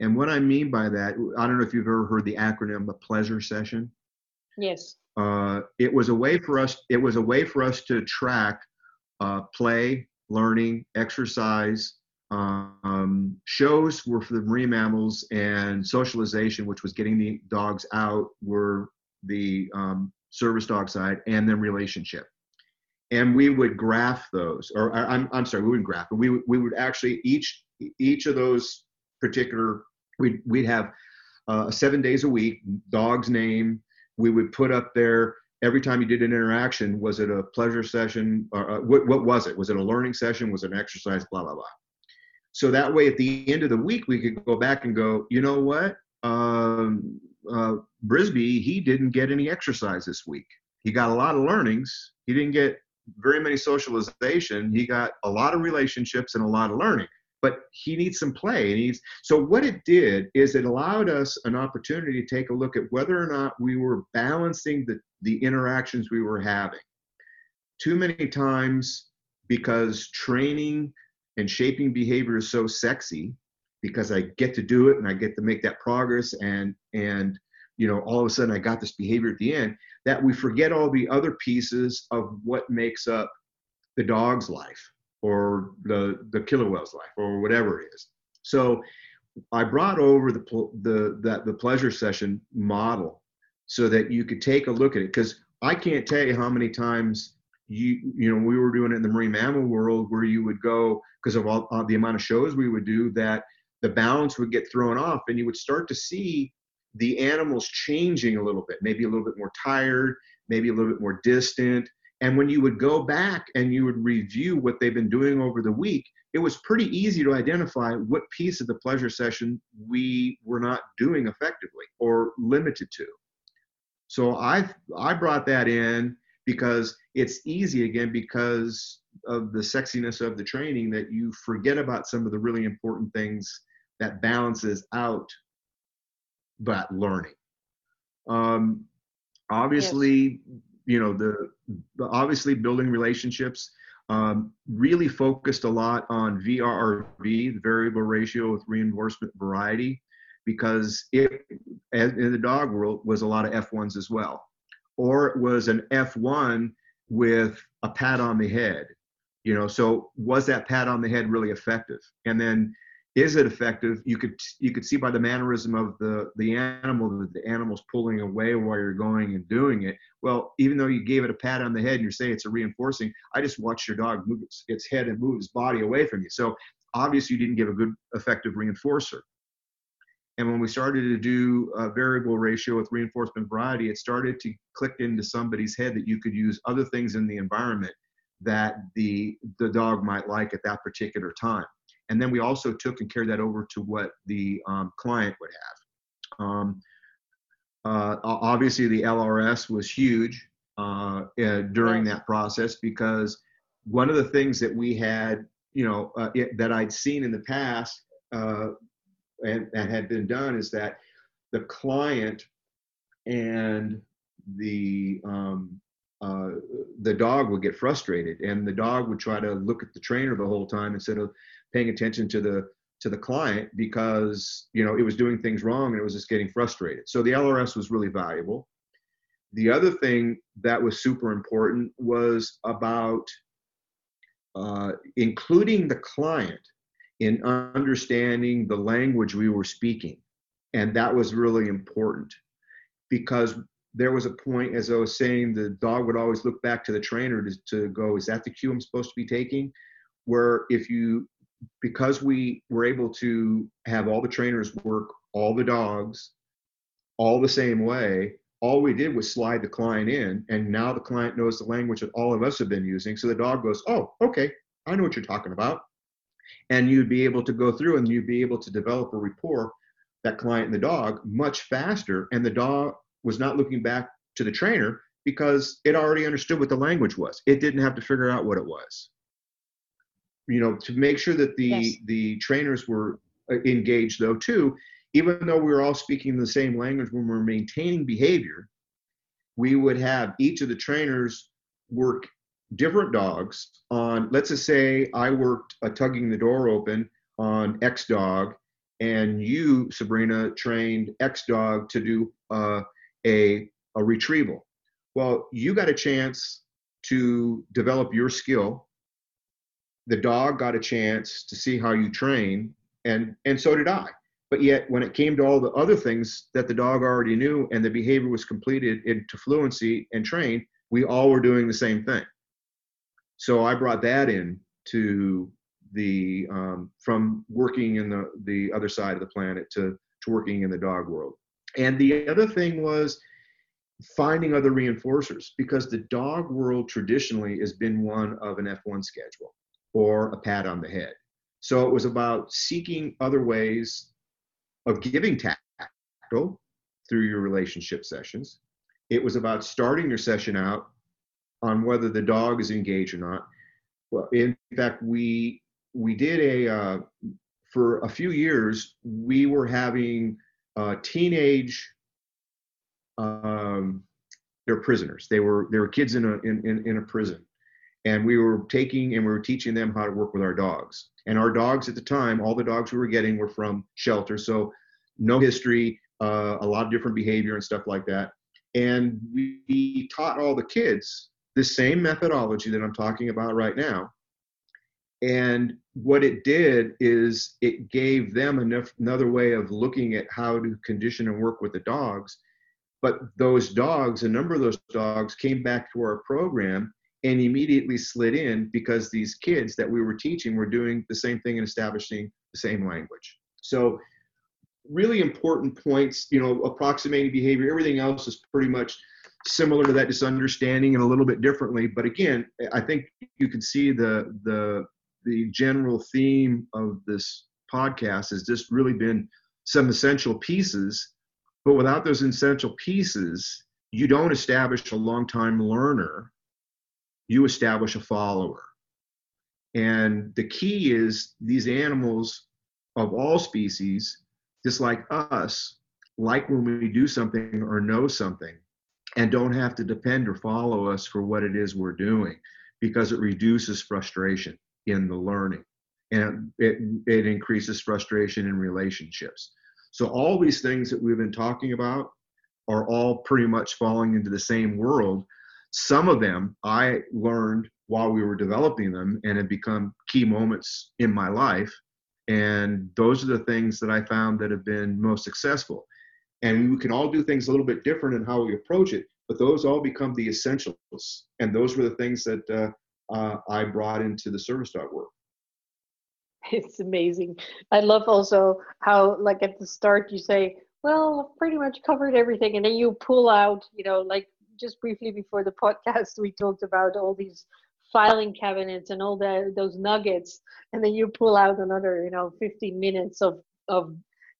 And what I mean by that, I don't know if you've ever heard the acronym, the pleasure session. Yes. Uh, it was a way for us. It was a way for us to track uh, play, learning, exercise, um, shows were for the marine mammals, and socialization, which was getting the dogs out, were the um, service dog side, and then relationship. And we would graph those, or I'm, I'm sorry, we wouldn't graph, but we, we would actually each each of those particular we'd, we'd have uh, seven days a week, dog's name. We would put up there every time you did an interaction. Was it a pleasure session? Or, uh, what, what was it? Was it a learning session? Was it an exercise? Blah blah blah. So that way, at the end of the week, we could go back and go, you know what? Um, uh, Brisby, he didn't get any exercise this week. He got a lot of learnings. He didn't get very many socialization. He got a lot of relationships and a lot of learning. But he needs some play. And he's so what it did is it allowed us an opportunity to take a look at whether or not we were balancing the, the interactions we were having. Too many times because training and shaping behavior is so sexy because I get to do it and I get to make that progress and and you know all of a sudden I got this behavior at the end that we forget all the other pieces of what makes up the dog's life or the the killer whale's life or whatever it is. So I brought over the the that the pleasure session model so that you could take a look at it because I can't tell you how many times you you know we were doing it in the marine mammal world where you would go because of all uh, the amount of shows we would do that the balance would get thrown off and you would start to see the animals changing a little bit maybe a little bit more tired maybe a little bit more distant And when you would go back and you would review what they've been doing over the week, it was pretty easy to identify what piece of the pleasure session we were not doing effectively or limited to. So I I brought that in because it's easy again because of the sexiness of the training that you forget about some of the really important things that balances out that learning. Um, obviously, yes. you know the, the obviously building relationships um, really focused a lot on VRRV, the variable ratio with reinforcement variety, because it, in the dog world, was a lot of F1s as well. Or it was an F1 with a pat on the head. You know, so was that pat on the head really effective? And then is it effective? You could you could see by the mannerism of the the animal that the animal's pulling away while you're going and doing it. Well even though you gave it a pat on the head and you're saying it's a reinforcing i just watched your dog move its, its head and move its body away from you. So obviously you didn't give a good effective reinforcer. And when we started to do a variable ratio with reinforcement variety it started to click into somebody's head that you could use other things in the environment that the the dog might like at that particular time and then we also took and carried that over to what the um, client would have. Um, uh, obviously, the LRS was huge uh, uh, during that process because one of the things that we had, you know, uh, it, that I'd seen in the past uh, and that had been done is that the client and the um, uh, the dog would get frustrated and the dog would try to look at the trainer the whole time instead of paying attention to the to the client because you know it was doing things wrong and it was just getting frustrated. So the lrs was really valuable. The other thing that was super important was about uh, including the client in understanding the language we were speaking. And that was really important because there was a point as i was saying the dog would always look back to the trainer to, to go is that the cue i'm supposed to be taking? Where if you because we were able to have all the trainers work all the dogs all the same way all we did was slide the client in and now the client knows the language that all of us have been using. So the dog goes oh okay i know what you're talking about. And you'd be able to go through and you'd be able to develop a rapport that client and the dog much faster. And the dog was not looking back to the trainer because it already understood what the language was. It didn't have to figure out what it was you know to make sure that the yes. the trainers were uh, engaged though too even though we were all speaking the same language when we we're maintaining behavior we would have each of the trainers work different dogs on let's just say i worked a tugging the door open on x dog and you sabrina trained x dog to do uh, a a retrieval well you got a chance to develop your skill the dog got a chance to see how you train and and so did i. But yet when it came to all the other things that the dog already knew and the behavior was completed into fluency and trained we all were doing the same thing. So i brought that in to the um, from working in the the other side of the planet to to working in the dog world. And the other thing was finding other reinforcers because the dog world traditionally has been one of an f1 schedule or a pat on the head. So it was about seeking other ways of giving tactile through your relationship sessions. It was about starting your session out on whether the dog is engaged or not. Well, in fact, we we did a uh, for a few years. We were having uh, teenage. Um, they're prisoners. They were they were kids in a in, in, in a prison, and we were taking and we were teaching them how to work with our dogs. And our dogs at the time, all the dogs we were getting were from shelter, so no history, uh, a lot of different behavior and stuff like that. And we taught all the kids the same methodology that I'm talking about right now. And what it did is it gave them enough, another way of looking at how to condition and work with the dogs. But those dogs, a number of those dogs came back to our program and immediately slid in because these kids that we were teaching were doing the same thing and establishing the same language. So really important points, you know, approximating behavior, everything else is pretty much similar to that, just understanding it a little bit differently. But again, I think you can see the the the general theme of this podcast has just really been some essential pieces. But without those essential pieces, you don't establish a long time learner, you establish a follower. And the key is these animals of all species, just like us, like when we do something or know something and don't have to depend or follow us for what it is we're doing because it reduces frustration in the learning and it, it increases frustration in relationships. So, all these things that we've been talking about are all pretty much falling into the same world. Some of them I learned while we were developing them and have become key moments in my life. And those are the things that I found that have been most successful. And we can all do things a little bit different in how we approach it, but those all become the essentials. And those were the things that uh, uh, I brought into the service dog work. It's amazing. I love also how, like at the start, you say, well, I've pretty much covered everything. And then you pull out, you know, like just briefly before the podcast, we talked about all these filing cabinets and all the those nuggets and then you pull out another you know 15 minutes of of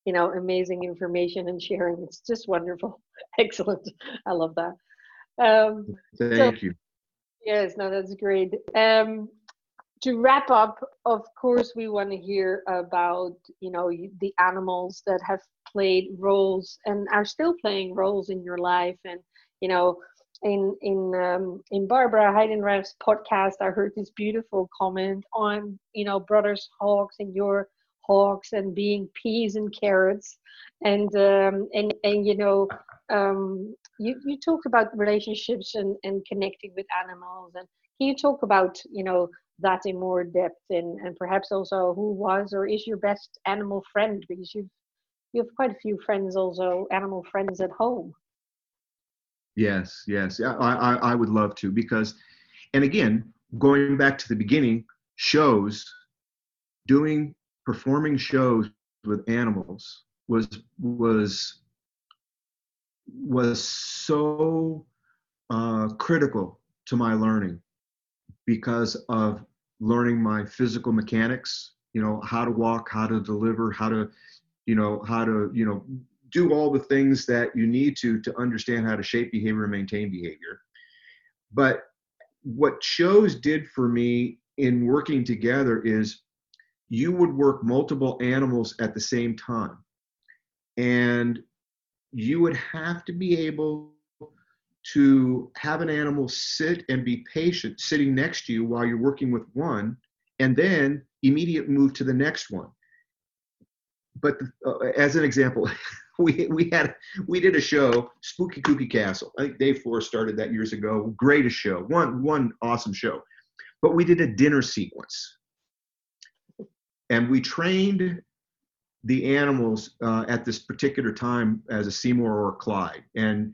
you know amazing information and sharing. It's just wonderful. Excellent. I love that. Um thank so, you. Yes no that's great. Um to wrap up of course we want to hear about you know the animals that have played roles and are still playing roles in your life and you know in in um, in Barbara Heidenreich's podcast, I heard this beautiful comment on you know brothers hawks and your hawks and being peas and carrots, and um, and and you know um, you you talked about relationships and and connecting with animals, and can you talk about you know that in more depth? And and perhaps also who was or is your best animal friend? Because you've you have quite a few friends also animal friends at home Yes, yes. I, I, I would love to because, and again, going back to the beginning, shows, doing, performing shows with animals was, was, was so uh, critical to my learning because of learning my physical mechanics, you know, how to walk, how to deliver, how to, you know, how to, you know, do all the things that you need to to understand how to shape behavior and maintain behavior. But what shows did for me in working together is you would work multiple animals at the same time. And you would have to be able to have an animal sit and be patient sitting next to you while you're working with one and then immediate move to the next one but uh, as an example we we had we did a show, Spooky Kooky Castle. I think Dave Forrest started that years ago. Greatest show, one one awesome show. But we did a dinner sequence, and we trained the animals uh, at this particular time as a Seamore or a Clyde, and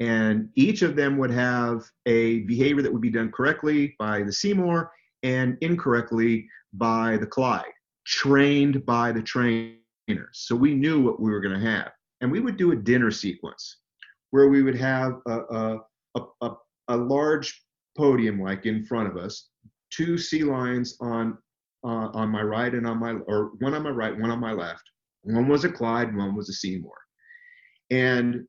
and each of them would have a behavior that would be done correctly by the Seamore and incorrectly by the Clyde, trained by the trainers. So we knew what we were going to have and we would do a dinner sequence where we would have a, a, a, a large podium like in front of us, two sea lions on uh, on my right and on my or one on my right, one on my left. One was a Clyde, one was a Seamore. And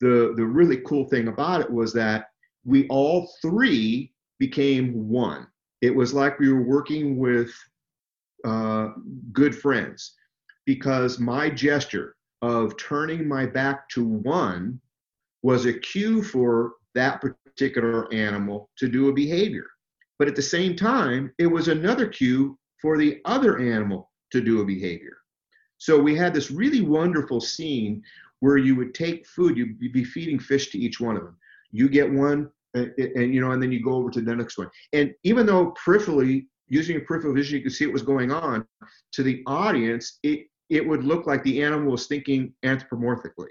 the the really cool thing about it was that we all three became one. It was like we were working with uh, good friends because my gesture of turning my back to one was a cue for that particular animal to do a behavior. But at the same time, it was another cue for the other animal to do a behavior. So we had this really wonderful scene where you would take food, you'd be feeding fish to each one of them. You get one, and, and you know, and then you go over to the next one. And even though peripherally, using peripheral vision, you could see what was going on, to the audience, it it would look like the animal was thinking anthropomorphically.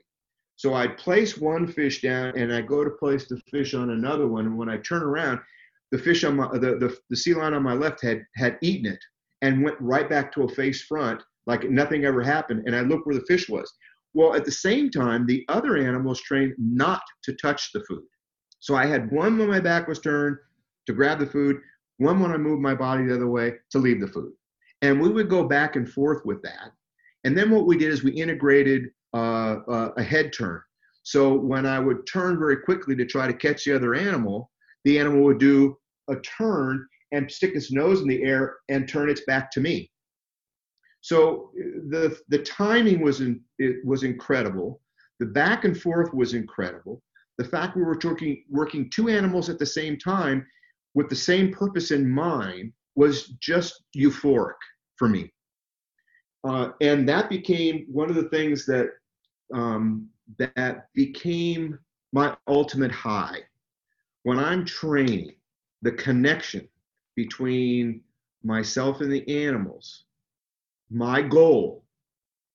So I'd place one fish down and I go to place the fish on another one. And when I turn around, the fish on my the, the, the sea lion on my left had had eaten it and went right back to a face front like nothing ever happened. And I looked where the fish was. Well, at the same time, the other animals trained not to touch the food. So I had one when my back was turned to grab the food, one when I moved my body the other way to leave the food. And we would go back and forth with that. And then what we did is we integrated uh, uh, a head turn. So when I would turn very quickly to try to catch the other animal, the animal would do a turn and stick its nose in the air and turn its back to me. So the the timing was in, it was incredible. The back and forth was incredible. The fact we were working working two animals at the same time with the same purpose in mind was just euphoric for me. Uh, and that became one of the things that um, that became my ultimate high. When I'm training, the connection between myself and the animals, my goal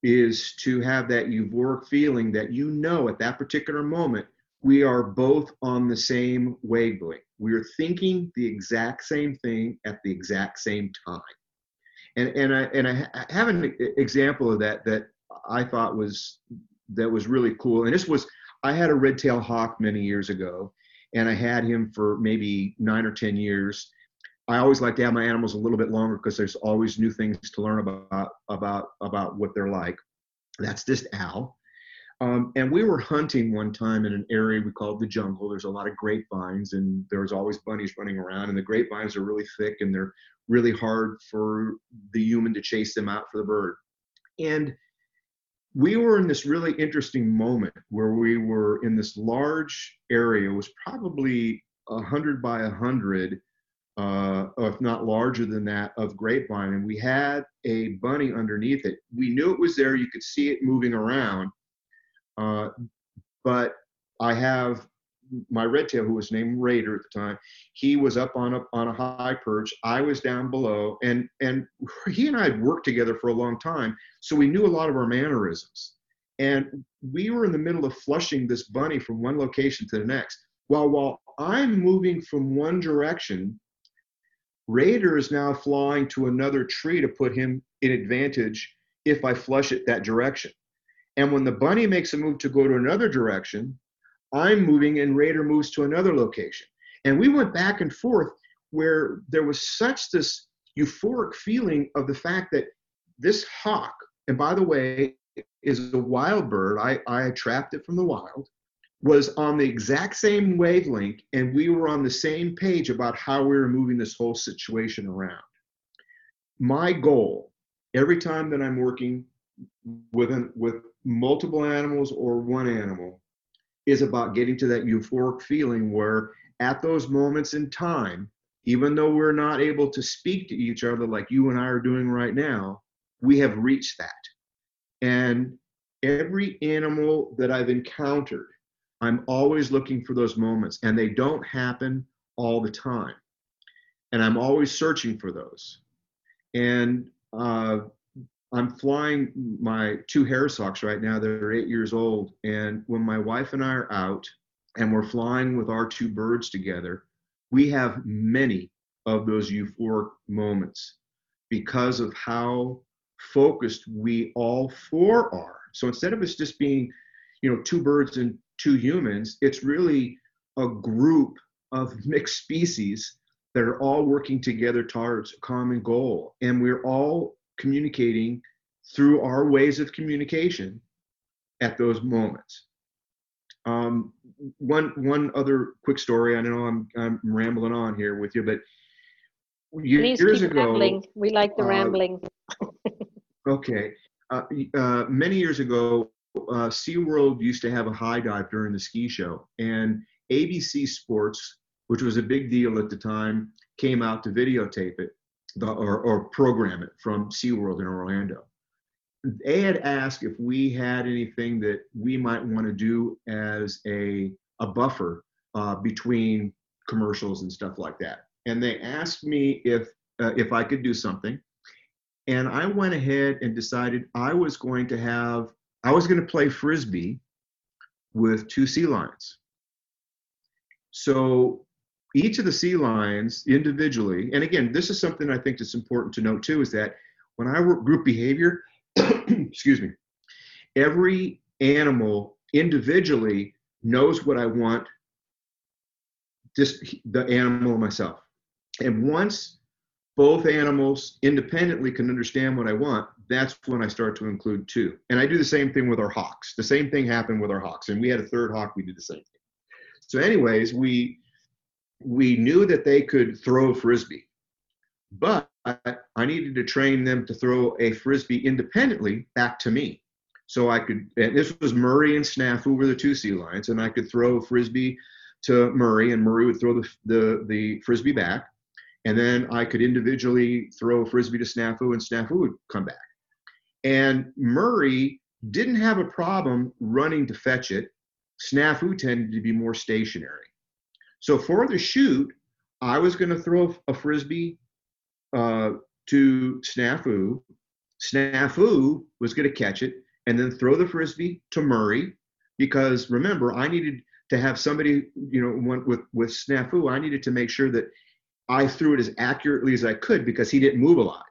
is to have that euphoric feeling that you know at that particular moment we are both on the same wavelength. We are thinking the exact same thing at the exact same time. And and I and I have an example of that that I thought was that was really cool. And this was I had a red tail hawk many years ago, and I had him for maybe nine or ten years. I always like to have my animals a little bit longer because there's always new things to learn about about about what they're like. That's just Al. Um, and we were hunting one time in an area we called the jungle. There's a lot of grapevines, and there's always bunnies running around. And the grapevines are really thick, and they're really hard for the human to chase them out for the bird. And we were in this really interesting moment where we were in this large area. It was probably a hundred by a hundred, uh, if not larger than that, of grapevine, and we had a bunny underneath it. We knew it was there. You could see it moving around uh, but I have my red tail, who was named Raider at the time. He was up on a on a high perch. I was down below, and and he and I had worked together for a long time, so we knew a lot of our mannerisms. And we were in the middle of flushing this bunny from one location to the next. While while I'm moving from one direction, Raider is now flying to another tree to put him in advantage if I flush it that direction. And when the bunny makes a move to go to another direction, I'm moving and Raider moves to another location. And we went back and forth where there was such this euphoric feeling of the fact that this hawk, and by the way, is a wild bird. I, I trapped it from the wild, was on the exact same wavelength, and we were on the same page about how we were moving this whole situation around. My goal, every time that I'm working with an, with multiple animals or one animal is about getting to that euphoric feeling where at those moments in time even though we're not able to speak to each other like you and I are doing right now we have reached that. And every animal that I've encountered I'm always looking for those moments and they don't happen all the time. And I'm always searching for those. And uh, I'm flying my two Harris Hawks right now. They're eight years old. And when my wife and I are out and we're flying with our two birds together, we have many of those euphoric moments because of how focused we all four are. So instead of us just being, you know, two birds and two humans, it's really a group of mixed species that are all working together towards a common goal. And we're all communicating through our ways of communication at those moments. Um, one one other quick story. I know I'm I'm rambling on here with you, but years keep ago, rambling. We like the uh, rambling. okay, uh, uh, many years ago, uh, SeaWorld used to have a high dive during the ski show, and ABC Sports, which was a big deal at the time, came out to videotape it the, or, or program it from SeaWorld in Orlando. They had asked if we had anything that we might want to do as a, a buffer uh, between commercials and stuff like that. And they asked me if, uh, if I could do something. And I went ahead and decided I was going to have, I was going to play Frisbee with two sea lions. So each of the sea lions individually, and again, this is something I think that's important to note too, is that when I work group behavior, excuse me, every animal individually knows what I want just the animal myself. And once both animals independently can understand what I want, that's when I start to include two. And I do the same thing with our hawks. The same thing happened with our hawks. And we had a third hawk, we did the same thing. So, anyways, we we knew that they could throw a frisbee, but I needed to train them to throw a frisbee independently back to me. So I could, and this was Murray and Snafu were the two sea lions, and I could throw a frisbee to Murray, and Murray would throw the, the, the frisbee back. And then I could individually throw a frisbee to Snafu, and Snafu would come back. And Murray didn't have a problem running to fetch it. Snafu tended to be more stationary. So for the shoot, I was going to throw a frisbee uh, to Snafu. Snafu was going to catch it and then throw the frisbee to Murray because remember, I needed to have somebody, you know, with with Snafu, I needed to make sure that I threw it as accurately as I could because he didn't move a lot.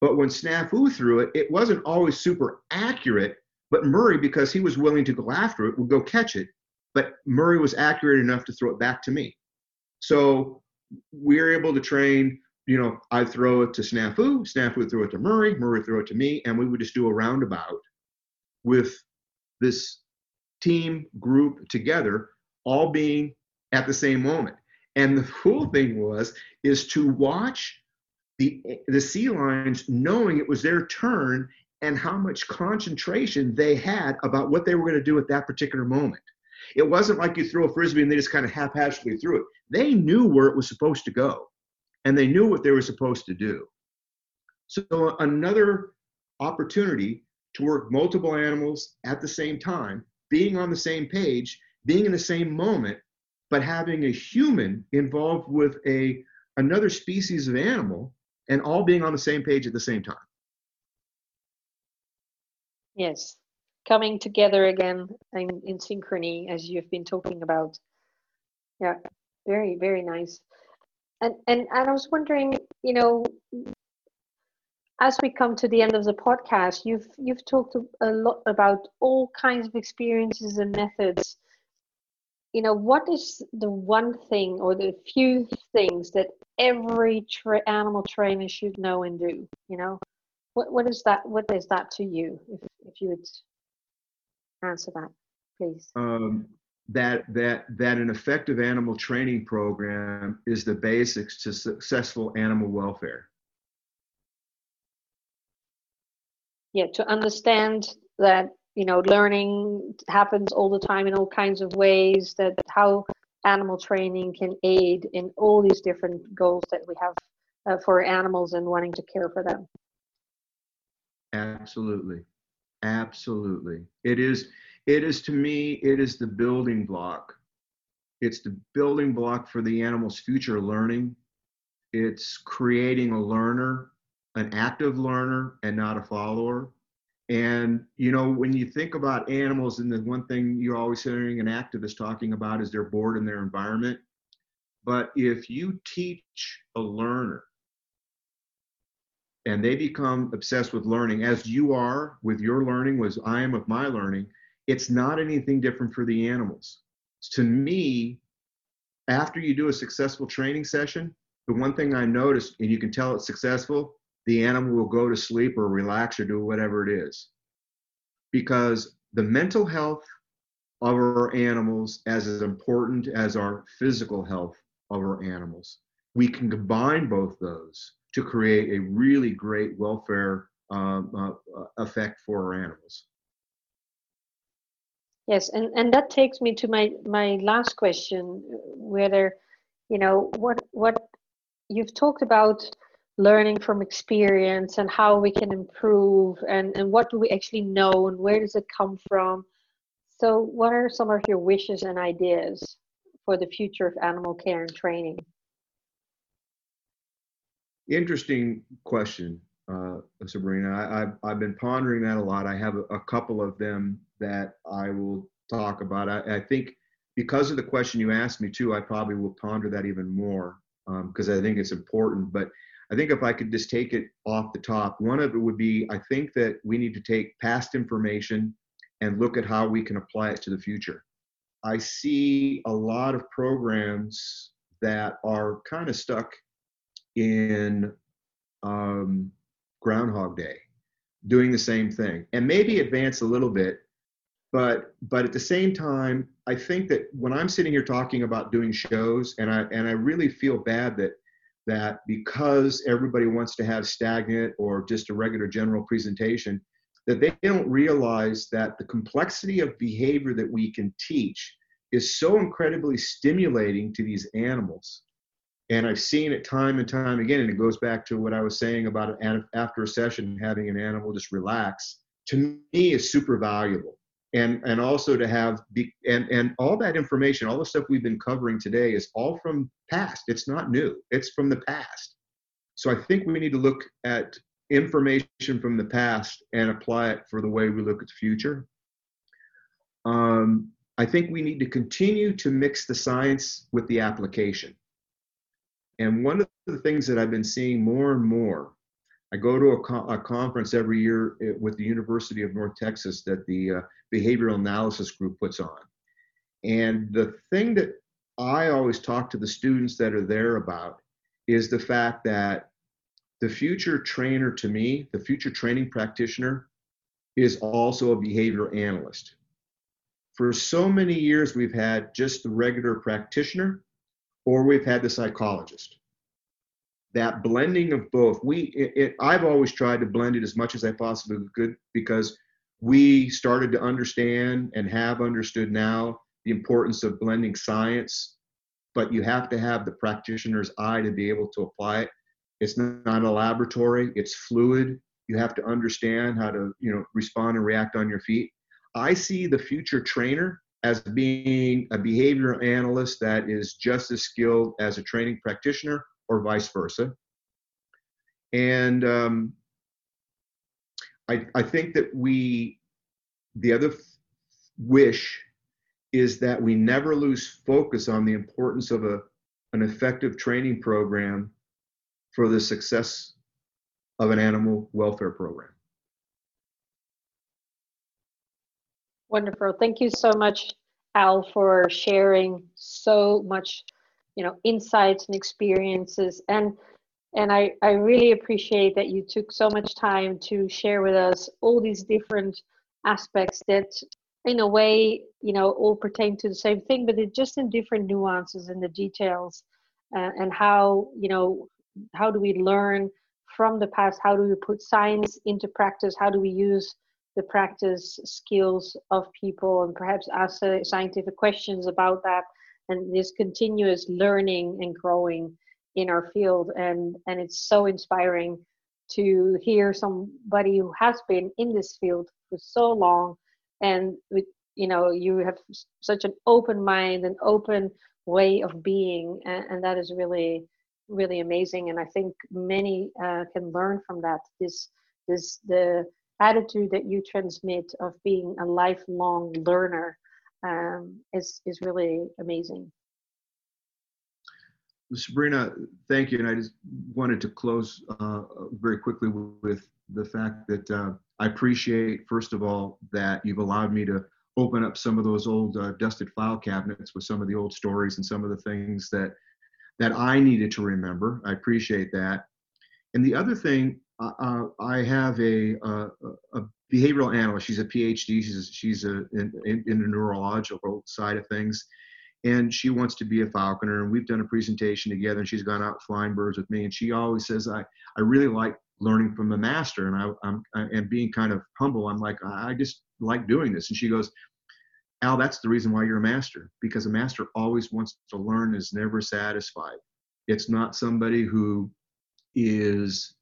But when Snafu threw it, it wasn't always super accurate. But Murray, because he was willing to go after it, would go catch it. But Murray was accurate enough to throw it back to me. So we were able to train, you know, I'd throw it to Snafu, Snafu would throw it to Murray, Murray throw it to me, and we would just do a roundabout with this team group together, all being at the same moment. And the cool thing was is to watch the the sea lions knowing it was their turn and how much concentration they had about what they were going to do at that particular moment. It wasn't like you threw a frisbee and they just kind of haphazardly threw it. They knew where it was supposed to go, and they knew what they were supposed to do. So another opportunity to work multiple animals at the same time, being on the same page, being in the same moment, but having a human involved with a another species of animal and all being on the same page at the same time. Yes, coming together again in, in synchrony as you've been talking about. Yeah, very, very nice. And, and and I was wondering, you know, as we come to the end of the podcast, you've you've talked a lot about all kinds of experiences and methods. You know, what is the one thing or the few things that every tra- animal trainer should know and do? You know, what what is that? What is that to you? If if you would answer that, please. Um, that that that an effective animal training program is the basics to successful animal welfare. yeah to understand that you know learning happens all the time in all kinds of ways that how animal training can aid in all these different goals that we have uh, for animals and wanting to care for them absolutely absolutely it is it is to me it is the building block it's the building block for the animal's future learning it's creating a learner an active learner and not a follower. And you know, when you think about animals, and the one thing you're always hearing an activist talking about is they're bored in their environment. But if you teach a learner and they become obsessed with learning, as you are with your learning, was I am with my learning, it's not anything different for the animals. To me, after you do a successful training session, the one thing I noticed, and you can tell it's successful, the animal will go to sleep or relax or do whatever it is. Because the mental health of our animals as as important as our physical health of our animals. We can combine both those to create a really great welfare um, uh, effect for our animals. Yes, and, and that takes me to my, my last question, whether, you know, what what you've talked about learning from experience and how we can improve and, and what do we actually know and where does it come from so what are some of your wishes and ideas for the future of animal care and training interesting question uh, sabrina. I, have I've been pondering that a lot. I have a, a couple of them that i will talk about. I, I, think because of the question you asked me too i probably will ponder that even more because um, i think it's important. But I think if I could just take it off the top, one of it would be I think that we need to take past information and look at how we can apply it to the future. I see a lot of programs that are kind of stuck in um, Groundhog Day, doing the same thing, and maybe advance a little bit, but but at the same time, I think that when I'm sitting here talking about doing shows, and I and I really feel bad that that because everybody wants to have stagnant or just a regular general presentation, that they don't realize that the complexity of behavior that we can teach is so incredibly stimulating to these animals. And I've seen it time and time again, and it goes back to what I was saying about after a session having an animal just relax. To me, is super valuable. And and also to have be, and and all that information all the stuff we've been covering today is all from past. It's not new. It's from the past. So i think we need to look at information from the past and apply it for the way we look at the future. Um, i think we need to continue to mix the science with the application and one of the things that i've been seeing more and more I go to a, co- a, conference every year eh, with the University of North Texas that the uh, Behavioral Analysis Group puts on. And the thing that I always talk to the students that are there about is the fact that the future trainer to me, the future training practitioner, is also a behavior analyst. For so many years, we've had just the regular practitioner or we've had the psychologist. That blending of both we it, it, i've always tried to blend it as much as i possibly could because we started to understand and have understood now the importance of blending science but you have to have the practitioner's eye to be able to apply it. It's not a laboratory it's fluid. You have to understand how to you know respond and react on your feet. I see the future trainer as being a behavioral analyst that is just as skilled as a training practitioner or vice versa. And um, I, I think that we, the other wish is that we never lose focus on the importance of a, an effective training program for the success of an animal welfare program. Wonderful. Thank you so much, Al, for sharing so much you know insights and experiences. And and I, I really appreciate that you took so much time to share with us all these different aspects that in a way you know all pertain to the same thing but it's just in different nuances and the details uh, and how you know how do we learn from the past? How do we put science into practice? How do we use the practice skills of people and perhaps ask scientific questions about that and this continuous learning and growing in our field. And and it's so inspiring to hear somebody who has been in this field for so long and with you know you have such an open mind and open way of being and, and that is really really amazing. And i think many uh, can learn from that. This this the attitude that you transmit of being a lifelong learner um, is is really amazing. Sabrina, thank you. And I just wanted to close uh, very quickly with the fact that uh, I appreciate, first of all, that you've allowed me to open up some of those old uh, dusted file cabinets with some of the old stories and some of the things that that I needed to remember. I appreciate that. And the other thing, uh, uh, I have a, a, a, behavioral analyst. She's a PhD. She's she's a, in, in, the neurological side of things, and she wants to be a falconer. And we've done a presentation together. And she's gone out flying birds with me. And she always says, "I I really like learning from the master." And I, I'm and being kind of humble. I'm like, I just like doing this. And she goes, Al, that's the reason why you're a master because a master always wants to learn, is never satisfied. It's not somebody who is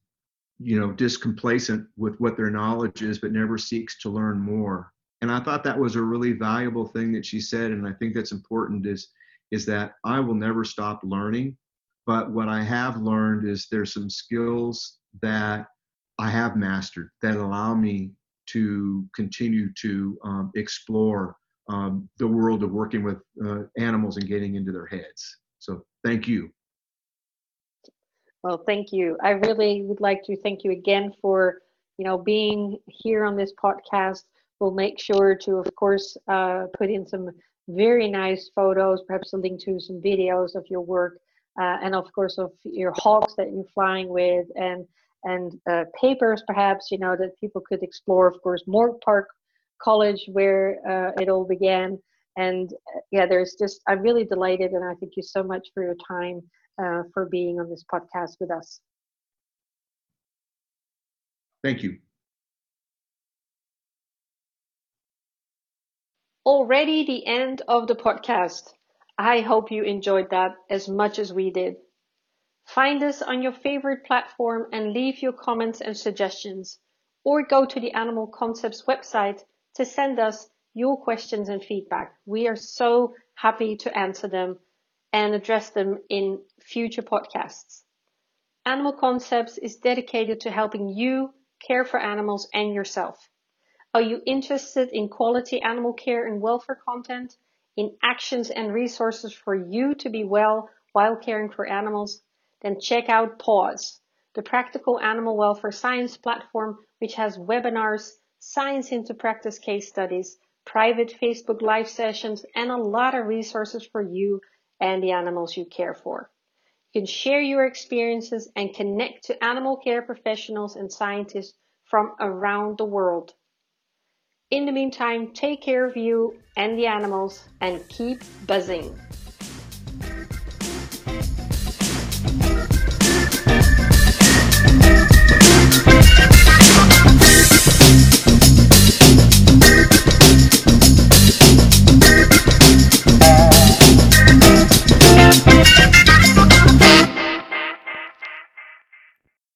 you know discomplacent with what their knowledge is but never seeks to learn more. And i thought that was a really valuable thing that she said and i think that's important is is that i will never stop learning but what i have learned is there's some skills that i have mastered that allow me to continue to um, explore um, the world of working with uh, animals and getting into their heads. So thank you well, thank you. I really would like to thank you again for, you know, being here on this podcast. We'll make sure to, of course, uh, put in some very nice photos, perhaps a link to some videos of your work, uh, and of course of your hawks that you're flying with, and and uh, papers perhaps you know that people could explore. Of course, Moorpark Park College where uh, it all began, and uh, yeah, there's just I'm really delighted, and I thank you so much for your time uh, for being on this podcast with us. Thank you. Already the end of the podcast. I hope you enjoyed that as much as we did. Find us on your favorite platform and leave your comments and suggestions, or go to the Animal Concepts website to send us your questions and feedback. We are so happy to answer them and address them in future podcasts. Animal Concepts is dedicated to helping you care for animals and yourself. Are you interested in quality animal care and welfare content, in actions and resources for you to be well while caring for animals? Then check out PAWS, the practical animal welfare science platform, which has webinars, science into practice case studies, private Facebook live sessions, and a lot of resources for you and the animals you care for. You can share your experiences and connect to animal care professionals and scientists from around the world. In the meantime, take care of you and the animals and keep buzzing.